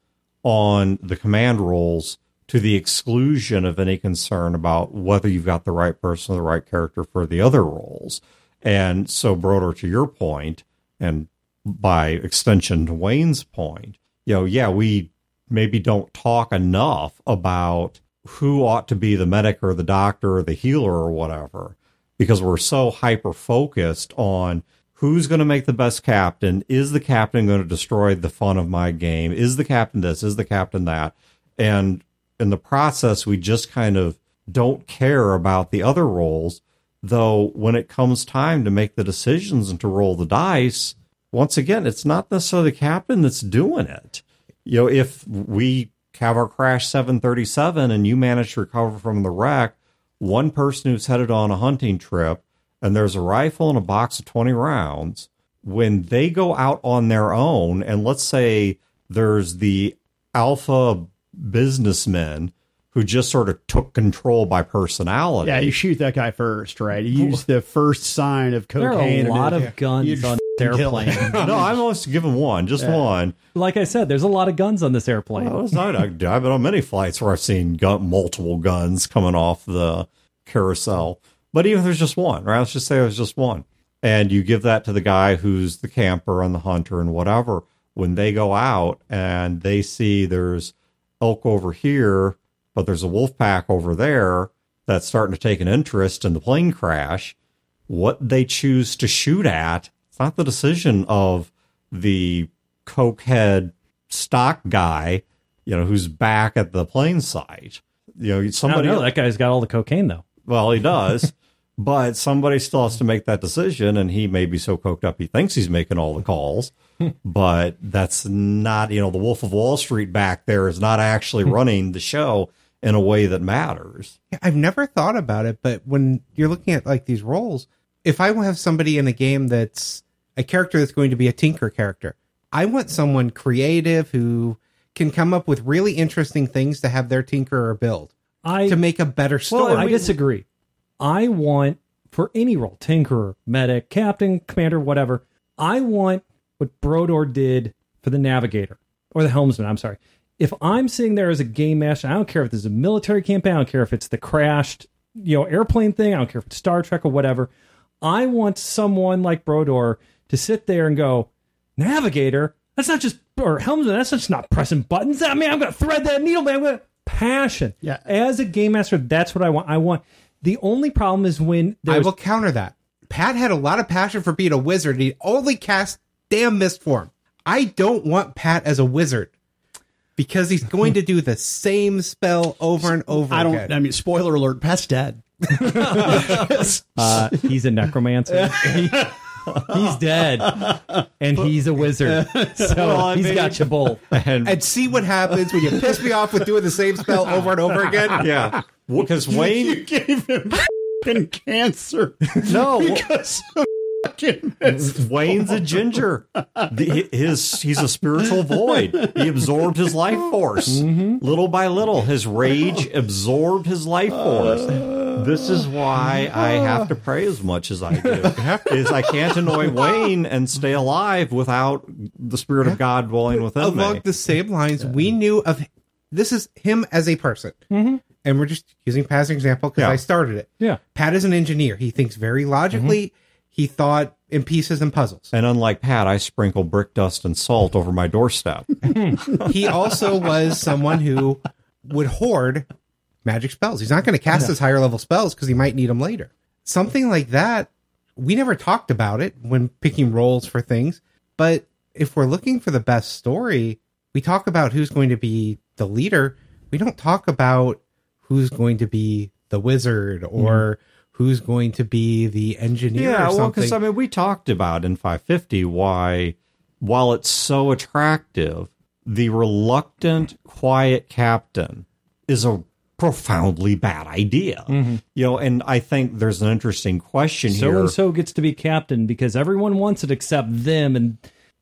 on the command roles to the exclusion of any concern about whether you've got the right person or the right character for the other roles. And so, Brodeur, to your point, and by extension to Wayne's point, you know, yeah, we maybe don't talk enough about who ought to be the medic or the doctor or the healer or whatever because we're so hyper focused on who's going to make the best captain. Is the captain going to destroy the fun of my game? Is the captain this? Is the captain that? And in the process, we just kind of don't care about the other roles. Though when it comes time to make the decisions and to roll the dice, once again, it's not necessarily the captain that's doing it. You know, if we have our crash 737 and you manage to recover from the wreck, one person who's headed on a hunting trip and there's a rifle and a box of 20 rounds, when they go out on their own, and let's say there's the alpha businessman who just sort of took control by personality. Yeah, you shoot that guy first, right? You use the first sign of There cocaine. are a and lot of guns on this f***ing kill airplane. no, I'm almost giving one, just one. like I said, there's a lot of guns on this airplane. Well, not, I, I've been on many flights where I've seen gun, multiple guns coming off the carousel. But even if there's just one, right? Let's just say there's just one. And you give that to the guy who's the camper and the hunter and whatever. When they go out and they see there's elk over here, but there's a wolf pack over there that's starting to take an interest in the plane crash, what they choose to shoot at, it's not the decision of the cokehead stock guy, you know, who's back at the plane site. You know, I don't somebody. know. That guy's got all the cocaine though. well, he does, but somebody still has to make that decision, and he may be so coked up he thinks he's making all the calls, but that's not. You know, the Wolf of Wall Street back there is not actually running the show in a way that matters. I've never thought about it, but when you're looking at like these roles, if I have somebody in a game that's a character that's going to be a tinker character, I want someone creative who can come up with really interesting things to have their tinkerer build I to make a better story. Well, I disagree. I want for any role, tinkerer, medic, captain, commander, whatever. I want what Brodeur did for the navigator or the helmsman. I'm sorry, if I'm sitting there as a game master, I don't care if this is a military campaign, I don't care if it's the crashed, you know, airplane thing, I don't care if it's Star Trek or whatever. I want someone like Brodeur to sit there and go, Navigator, that's not just or helmsman, that's just not pressing buttons. I mean, I'm gonna thread that needle, man. I'm gonna passion. Yeah. As a game master, that's what I want. I want the only problem is when I there's will counter that. Pat had a lot of passion for being a wizard. He only cast damn mist form. I don't want Pat as a wizard because he's going to do the same spell over and over I don't. again. I mean, spoiler alert. Pat's dead. uh, he's a necromancer. He- he's dead, and he's a wizard. So I he's mean- got you both. And and see what happens when you piss me off with doing the same spell over and over again. yeah, because Wayne, You gave him fucking cancer no, because of fucking mist. Wayne's a ginger. The, his he's a spiritual void. He absorbed his life force mm-hmm. little by little. His rage absorbed his life force. Uh, This is why I have to pray as much as I do. Is I can't annoy Wayne and stay alive without the spirit of God dwelling within Along me. Along the same lines, we knew of this is him as a person. Mm-hmm. And we're just using Pat as an example because Yeah. I started it. Yeah. Pat is an engineer. He thinks very logically. Mm-hmm. He thought in pieces and puzzles. And unlike Pat, I sprinkle brick dust and salt over my doorstep. he also was someone who would hoard magic spells. He's not going to cast his higher level spells because he might need them later. Something like that. We never talked about it when picking roles for things, but if we're looking for the best story, we talk about who's going to be the leader. We don't talk about who's going to be the wizard or mm-hmm. who's going to be the engineer. Yeah, or well, because I mean, we talked about in 550 why, while it's so attractive, the reluctant, quiet captain is a profoundly bad idea. Mm-hmm. You know, and I think there's an interesting question So here. and so gets to be captain because everyone wants it except them. And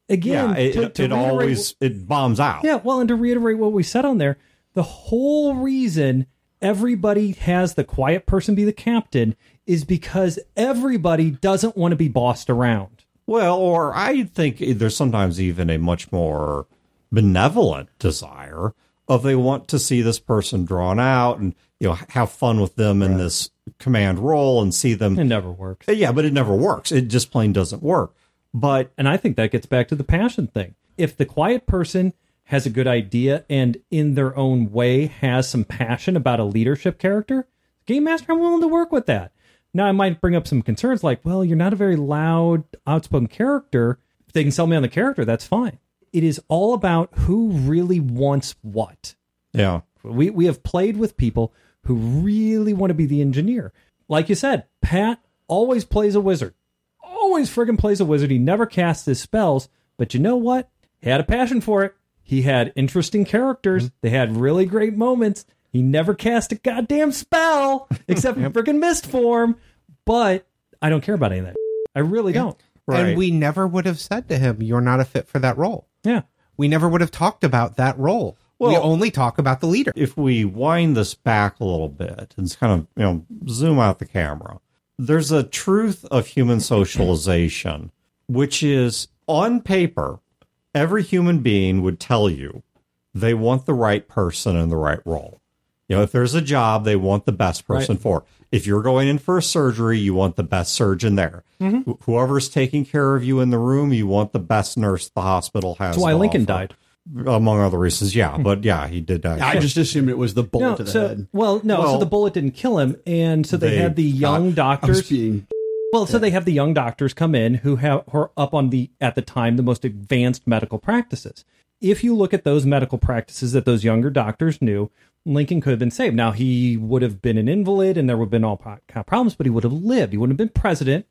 again, yeah, it, to- to it always it bombs out. Yeah, well, and to reiterate what we said on there, the whole reason everybody has the quiet person be the captain is because everybody doesn't want to be bossed around. Well, or I think there's sometimes even a much more benevolent desire of they want to see this person drawn out and you know have fun with them in this command role and see them. It never works. Yeah, but it never works. It just plain doesn't work. But And I think that gets back to the passion thing. If the quiet person has a good idea and in their own way has some passion about a leadership character, game master, I'm willing to work with that. Now, I might bring up some concerns like, well, you're not a very loud, outspoken character. If they can sell me on the character, that's fine. It is all about who really wants what. yeah, We we have played with people who really want to be the engineer. Like you said, Pat always plays a wizard. Always friggin' plays a wizard. He never casts his spells, but you know what? He had a passion for it. He had interesting characters. Mm-hmm. They had really great moments. He never cast a goddamn spell except in friggin' mist form. But I don't care about any of that. I really don't. right. and we never would have said to him, "You're not a fit for that role." Yeah. We never would have talked about that role. we only talk about the leader. if we wind this back a little bit and kind of you know zoom out the camera there's a truth of human socialization which is on paper every human being would tell you they want the right person in the right role you know if there's a job they want the best person for it. If you're going in for a surgery you want the best surgeon there mm-hmm. Wh- whoever's taking care of you in the room you want the best nurse the hospital has That's why Lincoln offer. died. among other reasons yeah hmm. but yeah he did die I just assumed it was the bullet No, to the so head. well, no. so the bullet didn't kill him, and so they, they had the young I was doctors. being Well, so they have the young doctors come in who have who are up on the at the time the most advanced medical practices. If you look at those medical practices that those younger doctors knew, Lincoln could have been saved. Now he would have been an invalid, and there would have been all kind of problems, but he would have lived. He wouldn't have been president.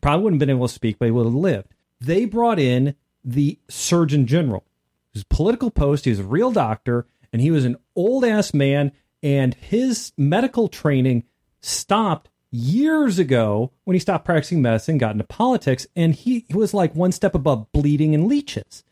Probably wouldn't have been able to speak, but he would have lived. They brought in the Surgeon General, his political post. He was a real doctor, and he was an old ass man, and his medical training stopped years ago when he stopped practicing medicine, got into politics, and he was like one step above bleeding and leeches.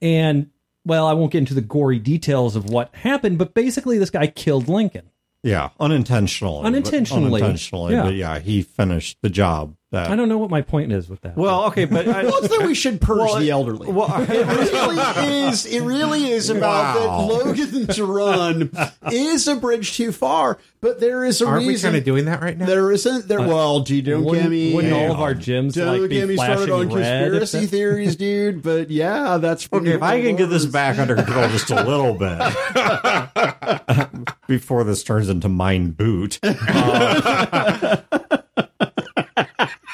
And well, I won't get into the gory details of what happened, but basically, this guy killed Lincoln. Yeah, unintentionally. Unintentionally, Unintentionally, yeah. but yeah, he finished the job That, I don't know what my point is with that. well, okay, but I, Well, it's that we should purge Well, the elderly. well, it really is. It really is about Wow. that Logan's Run is a bridge too far, but there is a Aren't we reason. kind of doing that right now? there isn't. There. well, gee, don't wouldn't, get me. wouldn't all of our gyms Don't like get be me started flashing on red? conspiracy theories, dude. But yeah, that's Okay, if I can get this back under control just a little bit before this turns into mind boot. uh,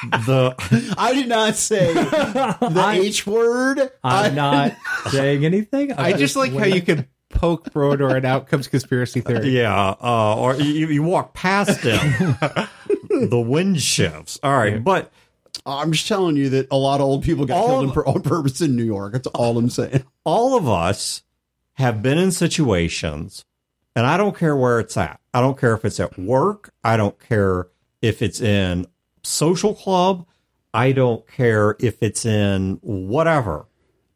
the I did not say the H word. I'm not saying anything. I just like how you could poke Brodeur and out comes conspiracy theory. yeah, uh, or you, you walk past him, the wind shifts. All right, but I'm just telling you that a lot of old people got All killed of- on purpose in New York. That's all I'm saying. all of us have been in situations, and I don't care where it's at. I don't care if it's at work. I don't care if it's in social club. I don't care if it's in whatever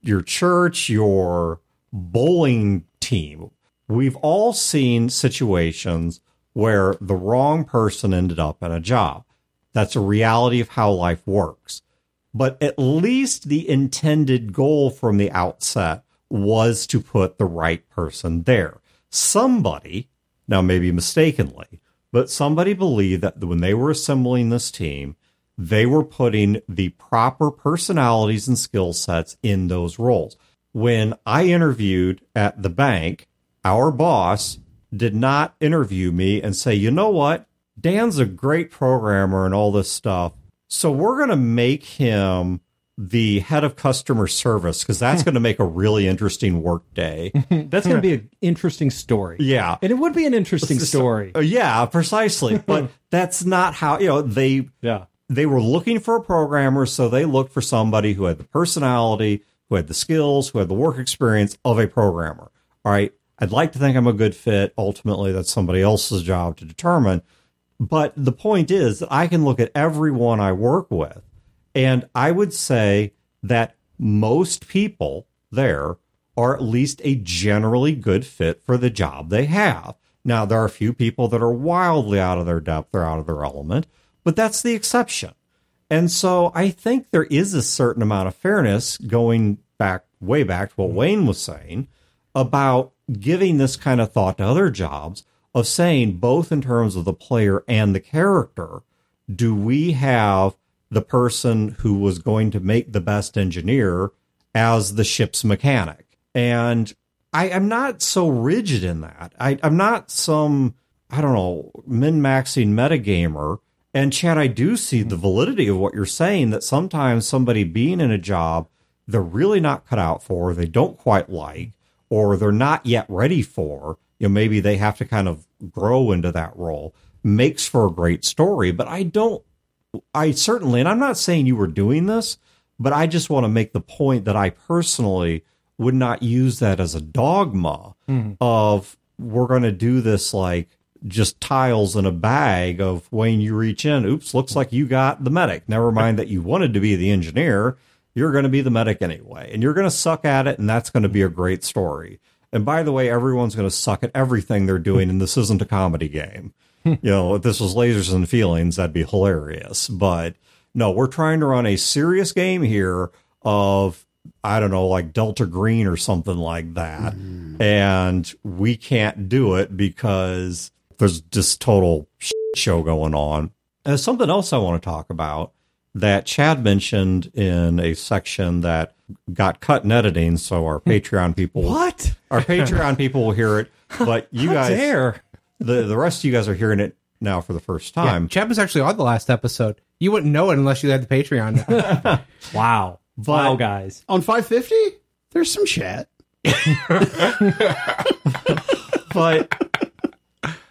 your church, your bowling team. We've all seen situations where the wrong person ended up in a job. That's a reality of how life works but at least the intended goal from the outset was to put the right person there. Somebody, now maybe mistakenly, but somebody believed that when they were assembling this team, they were putting the proper personalities and skill sets in those roles. When I interviewed at the bank, our boss did not interview me and say, you know what? Dan's a great programmer and all this stuff. So we're going to make him the head of customer service because that's going to make a really interesting work day. That's going to be an interesting story. Yeah. And it would be an interesting story. Uh, yeah, precisely. But that's not how, you know, they Yeah. they were looking for a programmer, so they looked for somebody who had the personality, who had the skills, who had the work experience of a programmer. All right. I'd like to think I'm a good fit. Ultimately, that's somebody else's job to determine. But the point is that I can look at everyone I work with, and I would say that most people there are at least a generally good fit for the job they have. Now, there are a few people that are wildly out of their depth or out of their element, but that's the exception. And so I think there is a certain amount of fairness going back, way back to what mm-hmm. Wayne was saying about giving this kind of thought to other jobs of saying, both in terms of the player and the character, do we have the person who was going to make the best engineer as the ship's mechanic? And I am not so rigid in that. I, I'm not some, I don't know, min maxing metagamer. And Chad, I do see the validity of what you're saying that sometimes somebody being in a job they're really not cut out for, they don't quite like, or they're not yet ready for, you know, maybe they have to kind of grow into that role, makes for a great story. But I don't, I certainly, and I'm not saying you were doing this, but I just want to make the point that I personally would not use that as a dogma mm-hmm. of we're going to do this like just tiles in a bag of when you reach in, oops, looks like you got the medic. Never mind that you wanted to be the engineer. You're going to be the medic anyway, and you're going to suck at it, and that's going to be a great story. And by the way, everyone's going to suck at everything they're doing, and this isn't a comedy game. you know, if this was lasers and feelings, that'd be hilarious. But no, we're trying to run a serious game here of I don't know, like Delta Green or something like that. Mm. And we can't do it because there's just total show going on. And there's something else I want to talk about that Chad mentioned in a section that got cut in editing, so our Patreon people What? our Patreon people will hear it, but you guys dare. The the rest of you guys are hearing it now for the first Yeah, time. Chad was actually on the last episode. You wouldn't know it unless you had the Patreon. Wow. wow, guys. On 550, there's some chat. But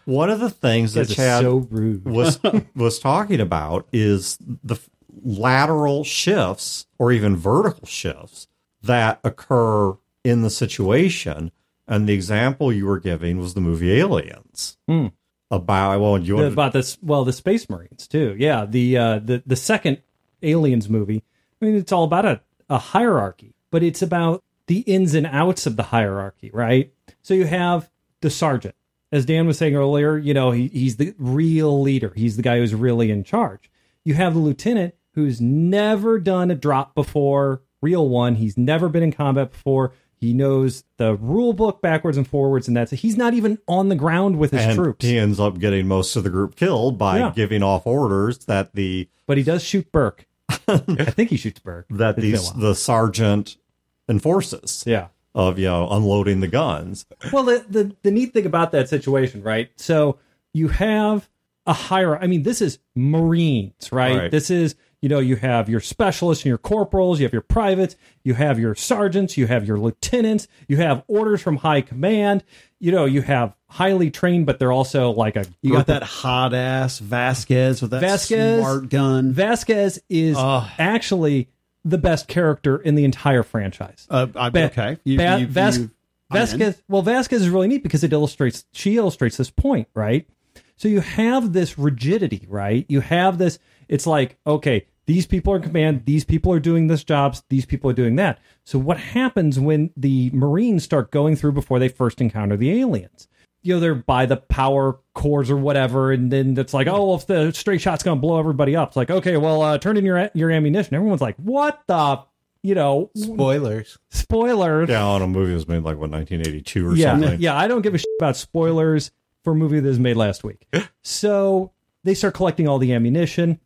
one of the things that That's Chad so rude. was was talking about is the lateral shifts or even vertical shifts that occur in the situation. And the example you were giving was the movie Aliens. Hmm. About well, you want about this well the space marines too yeah the uh the the second aliens movie i mean it's all about a, a hierarchy but it's about the ins and outs of the hierarchy right so you have the sergeant as dan was saying earlier you know he, he's the real leader he's the guy who's really in charge you have the lieutenant who's never done a drop before, real one. He's never been in combat before. He knows the rule book backwards and forwards, and that's it. He's not even on the ground with his and troops. he ends up getting most of the group killed by Yeah. giving off orders that the but he does shoot Burke. I think he shoots Burke. that It's been a these while. the sergeant enforces yeah. of you know unloading the guns. Well, the, the the neat thing about that situation, right? So you have a higher. I mean, this is Marines, right? Right. This is you know you have your specialists and your corporals, you have your privates, you have your sergeants, you have your lieutenants, you have orders from high command. You know, you have highly trained, but they're also like a You got that hot ass Vasquez with that Vasquez smart gun. Vasquez is Ugh. actually the best character in the entire franchise. Uh, I, Ba- okay, you, Ba- you- Vas- you-. Vasquez. Well, Vasquez is really neat because it illustrates. She illustrates this point, right? So you have this rigidity, right? You have this. It's like okay, these people are in command. These people are doing this jobs. These people are doing that. So what happens when the Marines start going through before they first encounter the aliens? You know, they're by the power cores or whatever, and then it's like, oh, well, if the straight shot's going to blow everybody up, it's like, okay, well, uh, turn in your your ammunition. Everyone's like, what the, you know, Spoilers. spoilers Yeah, on a movie that was made like what 1982 or something. yeah, something. yeah. I don't give a shit about spoilers for a movie that was made last week. so they start collecting all the ammunition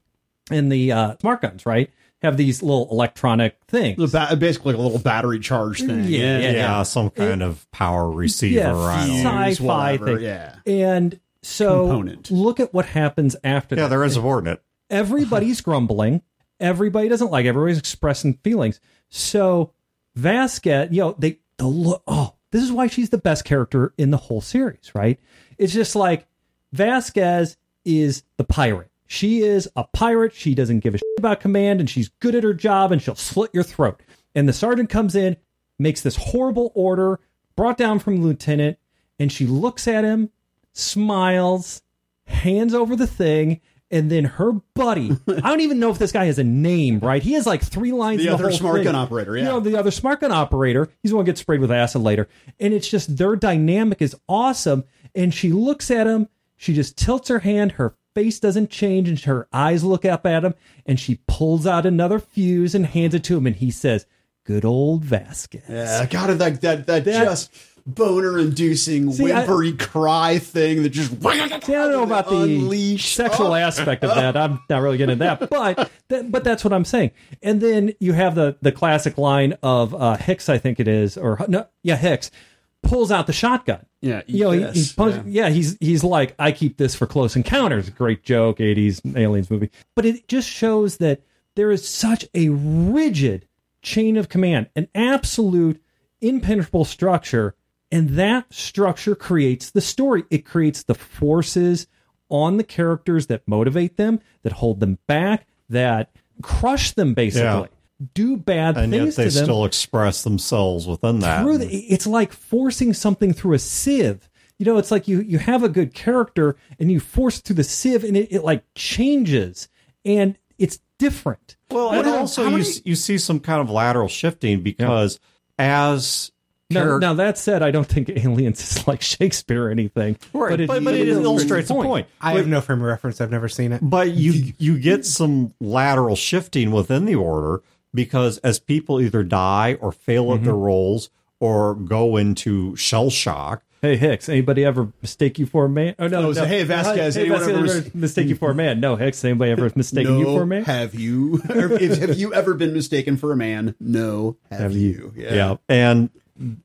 and the uh, smart guns. Right, have these little electronic things. The ba- basically like a little battery charge thing. Yeah, Yeah, yeah. some kind of power receiver. yeah, I don't know. Fuse, sci-fi whatever, thing. yeah. and so Component. look at what happens after. Yeah, that. they're insubordinate. everybody's grumbling. Everybody doesn't like. Everybody's expressing feelings. So Vasquez, you know, they the look. Oh, this is why she's the best character in the whole series, right? It's just like Vasquez is the pirate. She is a pirate. She doesn't give a shit about command, and she's good at her job, and she'll slit your throat. And the sergeant comes in, makes this horrible order brought down from the lieutenant, and she looks at him, smiles, hands over the thing, and then her buddy. I don't even know if this guy has a name, right? He has like three lines. The in other smart thing. gun operator, You yeah. know, the other smart gun operator. He's the one who gets sprayed with acid later, and it's just their dynamic is awesome. And she looks at him. She just tilts her hand. Her face doesn't change, and her eyes look up at him. And she pulls out another fuse and hands it to him. And he says, "Good old Vasquez." Yeah, God, that that that, That- just boner-inducing See, I- whimpery cry thing that just. See, I don't know about the Unleash. sexual Oh. aspect of that. I'm not really getting into that, but that, but that's what I'm saying. And then you have the the classic line of uh, Hicks, I think it is, or no, yeah, Hicks pulls out the shotgun. Yeah, you know, he, he punch- yeah. he's he's like, I keep this for close encounters. Great joke, '80s aliens movie. But it just shows that there is such a rigid chain of command, an absolute impenetrable structure, and that structure creates the story. It creates the forces on the characters that motivate them, that hold them back, that crush them, basically. Yeah. Do bad things. And yet they to them still express themselves within that. through the, it's like forcing something through a sieve. You know, it's like you you have a good character and you force it through the sieve and it, it like changes and it's different. Well, What and are- also how you many- you see some kind of lateral shifting because as Now, charac- now that said, I don't think Aliens is like Shakespeare or anything. Right, but, but, it illustrates the point. I have no frame of reference. I've never seen it. But you you get some lateral shifting within the order because as people either die or fail at their mm-hmm. roles or go into shell shock, Hey Hicks, anybody ever mistake you for a man? Oh no, Oh, so, no. hey, Vasquez, Hey, anyone Vasquez, ever- ever mistake you for a man? No, Hicks, anybody ever mistaken you for a man? have you? Have you ever been mistaken for a man? No, have, you? yeah. and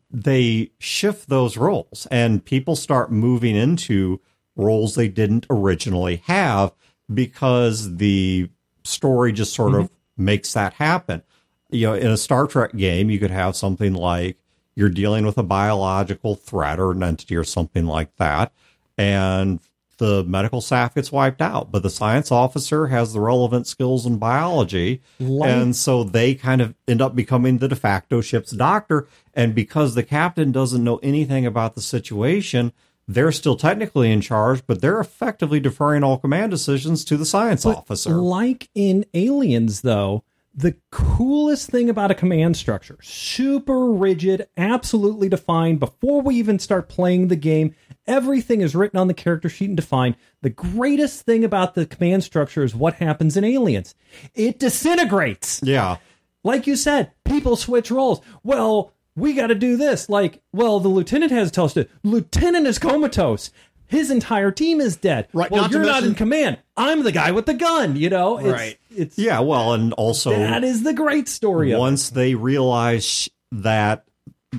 they shift those roles and people start moving into roles they didn't originally have because the story just sort of mm-hmm. Makes that happen. You know, in a Star Trek game, you could have something like you're dealing with a biological threat or an entity or something like that, and the medical staff gets wiped out, but the science officer has the relevant skills in biology, and so they kind of end up becoming the de facto ship's doctor. And because the captain doesn't know anything about the situation, they're still technically in charge, but they're effectively deferring all command decisions to the science officer. Like in Aliens, though, the coolest thing about a command structure super rigid, absolutely defined before we even start playing the game. Everything is written on the character sheet and defined. The greatest thing about the command structure is what happens in Aliens it disintegrates. Yeah. Like you said, people switch roles. Well, we got to do this. Like, well, the lieutenant has to tell us to. Lieutenant is comatose. His entire team is dead. Right, Well, not you're not in command. I'm the guy with the gun. You know. It's, Right. It's Yeah. Well, and also that is the great story. Once they realize that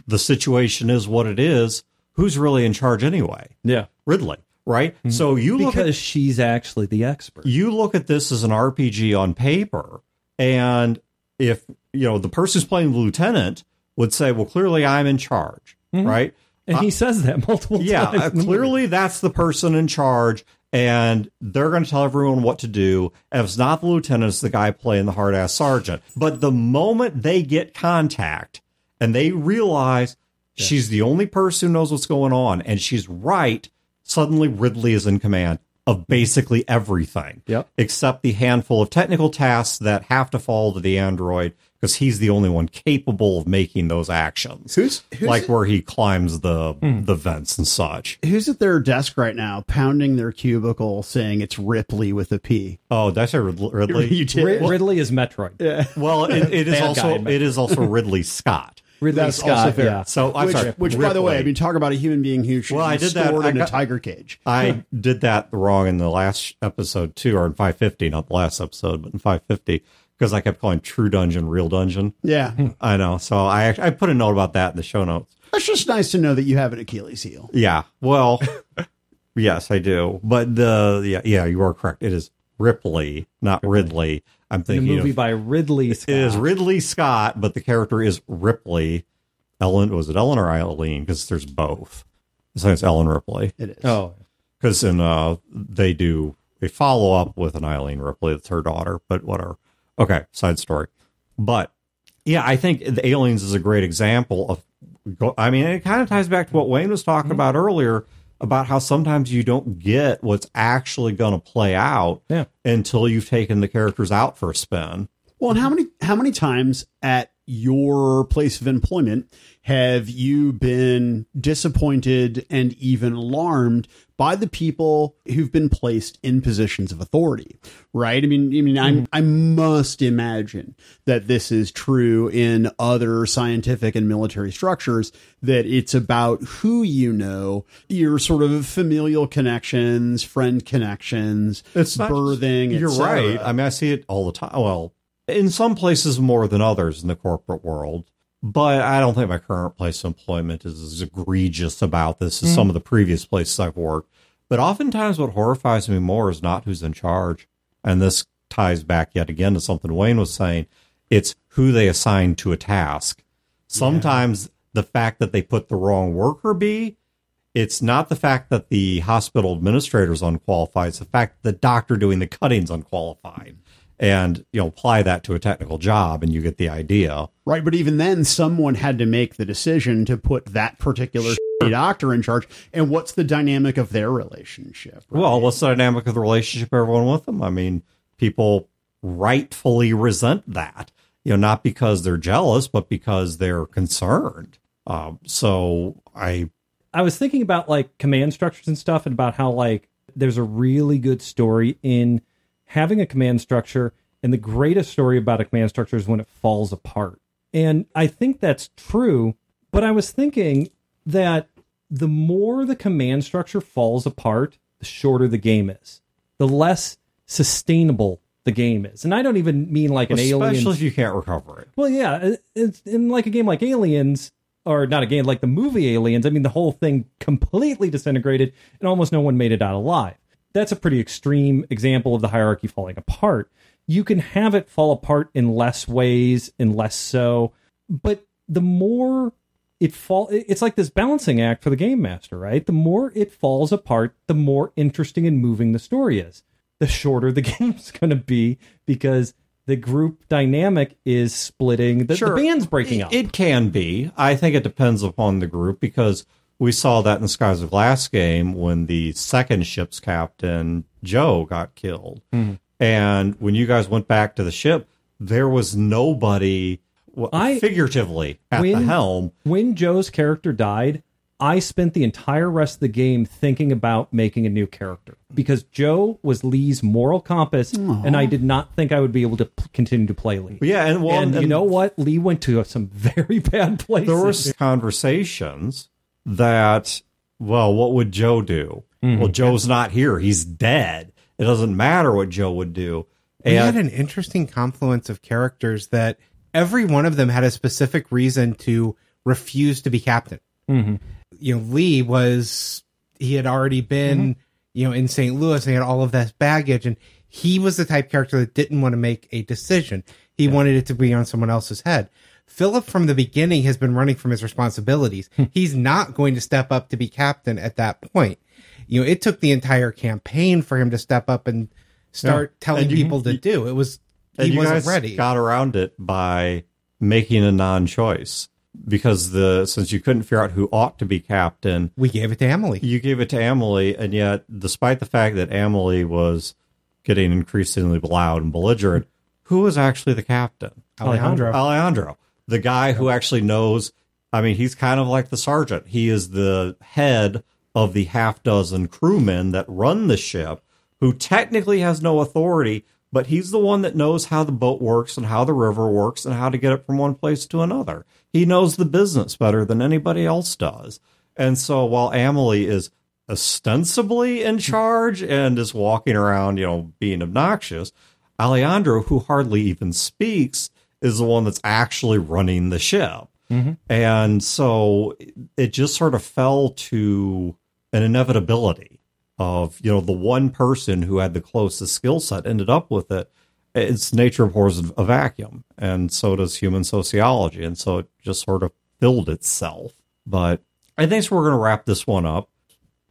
the situation is what it is, who's really in charge anyway? Yeah. Ridley, right? Mm-hmm. So you look Because at she's actually the expert. you look at this as an RPG on paper, and if you know the person who's playing the lieutenant would say, "Well, clearly I'm in charge," right? And he says that multiple Yeah, times. uh, the movie. clearly that's the person in charge, and they're going to tell everyone what to do. And if it's not the lieutenant, it's the guy playing the hard ass sergeant. But the moment they get contact and they realize she's the only person who knows what's going on, and she's right, suddenly Ridley is in command of basically everything. Yep. Except the handful of technical tasks that have to fall to the android because he's the only one capable of making those actions Who's who's, like where he climbs the Hmm. the vents and such. who's at their desk right now, pounding their cubicle, saying it's Ripley with a P. Oh, that's a Rid- Ridley. You did. Rid- Ridley is Metroid. Yeah. well, it, it is also guy it is also Ridley Scott. Ridley That's Scott. also fair. Yeah. So I'm which, sorry, which by the way, I Ripley. mean, talk about a human being who should Well, I be did that- stored I in a tiger cage. I did that wrong in the last episode too, or in 550, not the last episode, but in 550, because I kept calling True Dungeon Real Dungeon. Yeah, I know. So I I put a note about that in the show notes. it's just nice to know that you have an Achilles heel. Yeah. Well, yes, I do. But the yeah, yeah, you are correct. It is Ripley, not Ridley. I'm thinking The thinking movie of, by Ridley Scott. It is Ridley Scott, but the character is Ripley. Ellen was it Ellen or Eileen? Because there's both. So it's Ellen Ripley. It is. Oh, Because in uh they do a follow up with an Eileen Ripley. That's her daughter, but whatever. Okay, side story. But yeah, I think the Aliens is a great example of. I mean, it kind of ties back to what Wayne was talking mm-hmm. about earlier about how sometimes you don't get what's actually going to play out Yeah. until you've taken the characters out for a spin. Well, and how many how many times at your place of employment have you been disappointed and even alarmed by the people who've been placed in positions of authority? Right? I mean, I mean, I'm, mm-hmm. I must imagine that this is true in other scientific and military structures. That it's about who you know, your sort of familial connections, friend connections, It's not- birthing. et You're right. I mean, I see it all the time. Well, in some places more than others in the corporate world. But I don't think my current place of employment is as egregious about this as some hmm. of the previous places I've worked. But oftentimes, what horrifies me more is not who's in charge. And this ties back yet again to something Wayne was saying. It's who they assign to a task. Sometimes the fact that they put the wrong worker bee it's not the fact that the hospital administrator is unqualified. It's the fact that the doctor doing the cutting's unqualified. And, you know, apply that to a technical job and you get the idea. Right, but even then, someone had to make the decision to put that particular doctor in charge. And what's the dynamic of their relationship? right? Well, what's the dynamic of the relationship everyone with them? I mean, people rightfully resent that, you know, not because they're jealous, but because they're concerned. Um, so I, I was thinking about like command structures and stuff, and about how like there's a really good story in having a command structure, and the greatest story about a command structure is when it falls apart. And I think that's true, but I was thinking that the more the command structure falls apart, the shorter the game is, the less sustainable the game is. And I don't even mean like an alien. especially if you can't recover it. Well, yeah, uh, it's in like a game like Aliens, or not a game like the movie Aliens. I mean, the whole thing completely disintegrated, and almost no one made it out alive. That's a pretty extreme example of the hierarchy falling apart. You can have it fall apart in less ways and less so, but the more it fall, it's like this balancing act for the game master, right? The more it falls apart, the more interesting and moving the story is. The shorter the game's going to be because the group dynamic is splitting. The, the band's breaking up. It can be. I think it depends upon the group because we saw that in the Skies of Glass game when the second ship's captain, Joe, got killed. Mm-hmm. And when you guys went back to the ship, there was nobody well, I- figuratively at the When- helm. when Joe's character died, I spent the entire rest of the game thinking about making a new character because Joe was Lee's moral compass, and I did not think I would be able to p- continue to play Lee. Yeah, and well, and, you know what? Lee went to some very bad places. there were conversations that, well, what would Joe do? Mm-hmm. Well, Joe's not here; he's dead. It doesn't matter what Joe would do. we had And an interesting confluence of characters that every one of them had a specific reason to refuse to be captain. You know, Lee was he had already been you know in St. Louis and he had all of that baggage, and he was the type of character that didn't want to make a decision. He wanted it to be on someone else's head. Philip from the beginning has been running from his responsibilities. Hmm. He's not going to step up to be captain at that point. You know, it took the entire campaign for him to step up and start Yeah. telling And you- people to do. It was and he you wasn't guys ready. got around it by making a non-choice because the since you couldn't figure out who ought to be captain, we gave it to Emily. you gave it to Emily, and yet, despite the fact that Emily was getting increasingly loud and belligerent, who was actually the captain? Alejandro. Alejandro, the guy who actually knows. I mean, he's kind of like the sergeant. He is the head of the half dozen crewmen that run the ship, who technically has no authority, but he's the one that knows how the boat works and how the river works and how to get it from one place to another. He knows the business better than anybody else does. And so while Emily is ostensibly in mm. charge and is walking around, you know, being obnoxious, Alejandro, who hardly even speaks, is the one that's actually running the ship. Mm-hmm. And so it just sort of fell to an inevitability of, you know, the one person who had the closest skill set ended up with it. It's nature abhors a vacuum, and so does human sociology. And so it just sort of filled itself. But I think so we're going to wrap this one up.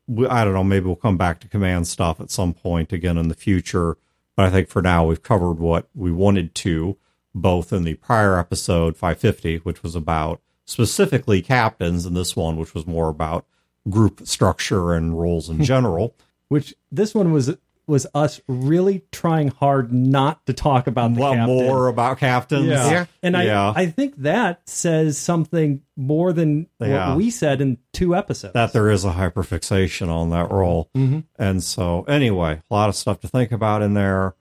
We, I don't know, maybe we'll come back to command stuff at some point again in the future. But I think for now we've covered what we wanted to, both in the prior episode 550, which was about specifically captains, and this one, which was more about group structure and roles in general. which this one was was us really trying hard not to talk about the well, captain. more about captains. Yeah. Yeah. And I, Yeah. I think that says something more than Yeah. what we said in two episodes. that there is a hyperfixation on that role. Mm-hmm. And so, anyway, a lot of stuff to think about in there.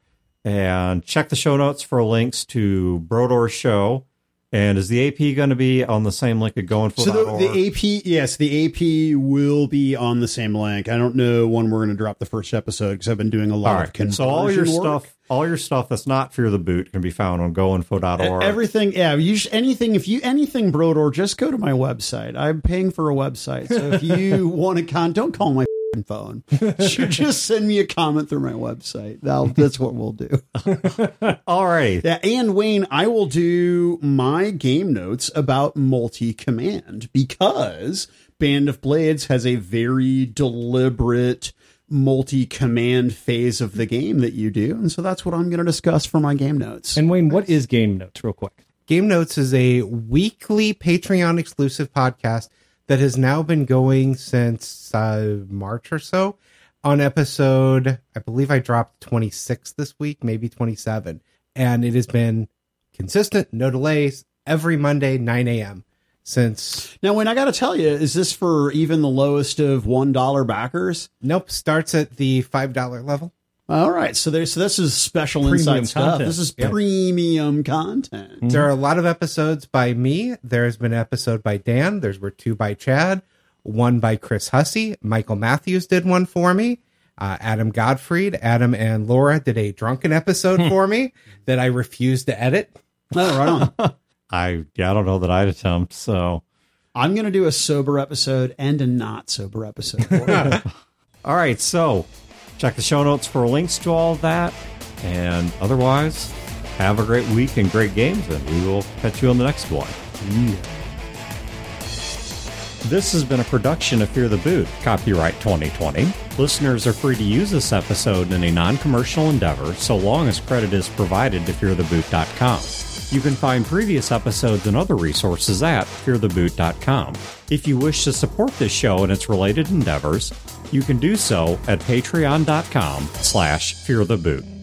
And check the show notes for links to Brodeur's show. And is the AP going to be on the same link at going So the, the AP, yes, the AP will be on the same link. I don't know when we're going to drop the first episode because I've been doing a lot All of right. So all your work. stuff, all your stuff that's not Fear the Boot can be found on goinfo.org. Everything, yeah. You sh- anything, if you anything, Brodor, just go to my website. I'm paying for a website, so if you want to con, don't call my phone. Should just send me a comment through my website. That'll, that's what we'll do. all right. Yeah, and Wayne, I will do my game notes about multi command because Band of Blades has a very deliberate multi command phase of the game that you do. And so that's what I'm going to discuss for my game notes. and Wayne, what is game notes, real quick? Game Notes is a weekly Patreon exclusive podcast that has now been going since uh, March or so. On episode, I believe I dropped 26 this week, maybe 27. And it has been consistent, no delays, every Monday, 9 a.m. since, now, Wayne, I got to tell you, is this for even the lowest of $1 backers? nope, starts at the $5 level. All right, so there's so this is special Premium inside stuff. This is Yeah. premium content. There are a lot of episodes by me. There's been an episode by Dan. There's were two by Chad, one by Chris Hussey. Michael Matthews did one for me. Uh, Adam Godfried, Adam and Laura did a drunken episode for me that I refused to edit. Oh, right on. I, yeah, I don't know that I'd attempt. So, I'm going to do a sober episode and a not sober episode. For all right. So, check the show notes for links to all that. And otherwise, have a great week and great games. And we will catch you on the next one. This has been a production of Fear the Boot, copyright 2020. Listeners are free to use this episode in a non commercial endeavor so long as credit is provided to feartheboot.com. You can find previous episodes and other resources at feartheboot.com. If you wish to support this show and its related endeavors, you can do so at patreon.com slash feartheboot.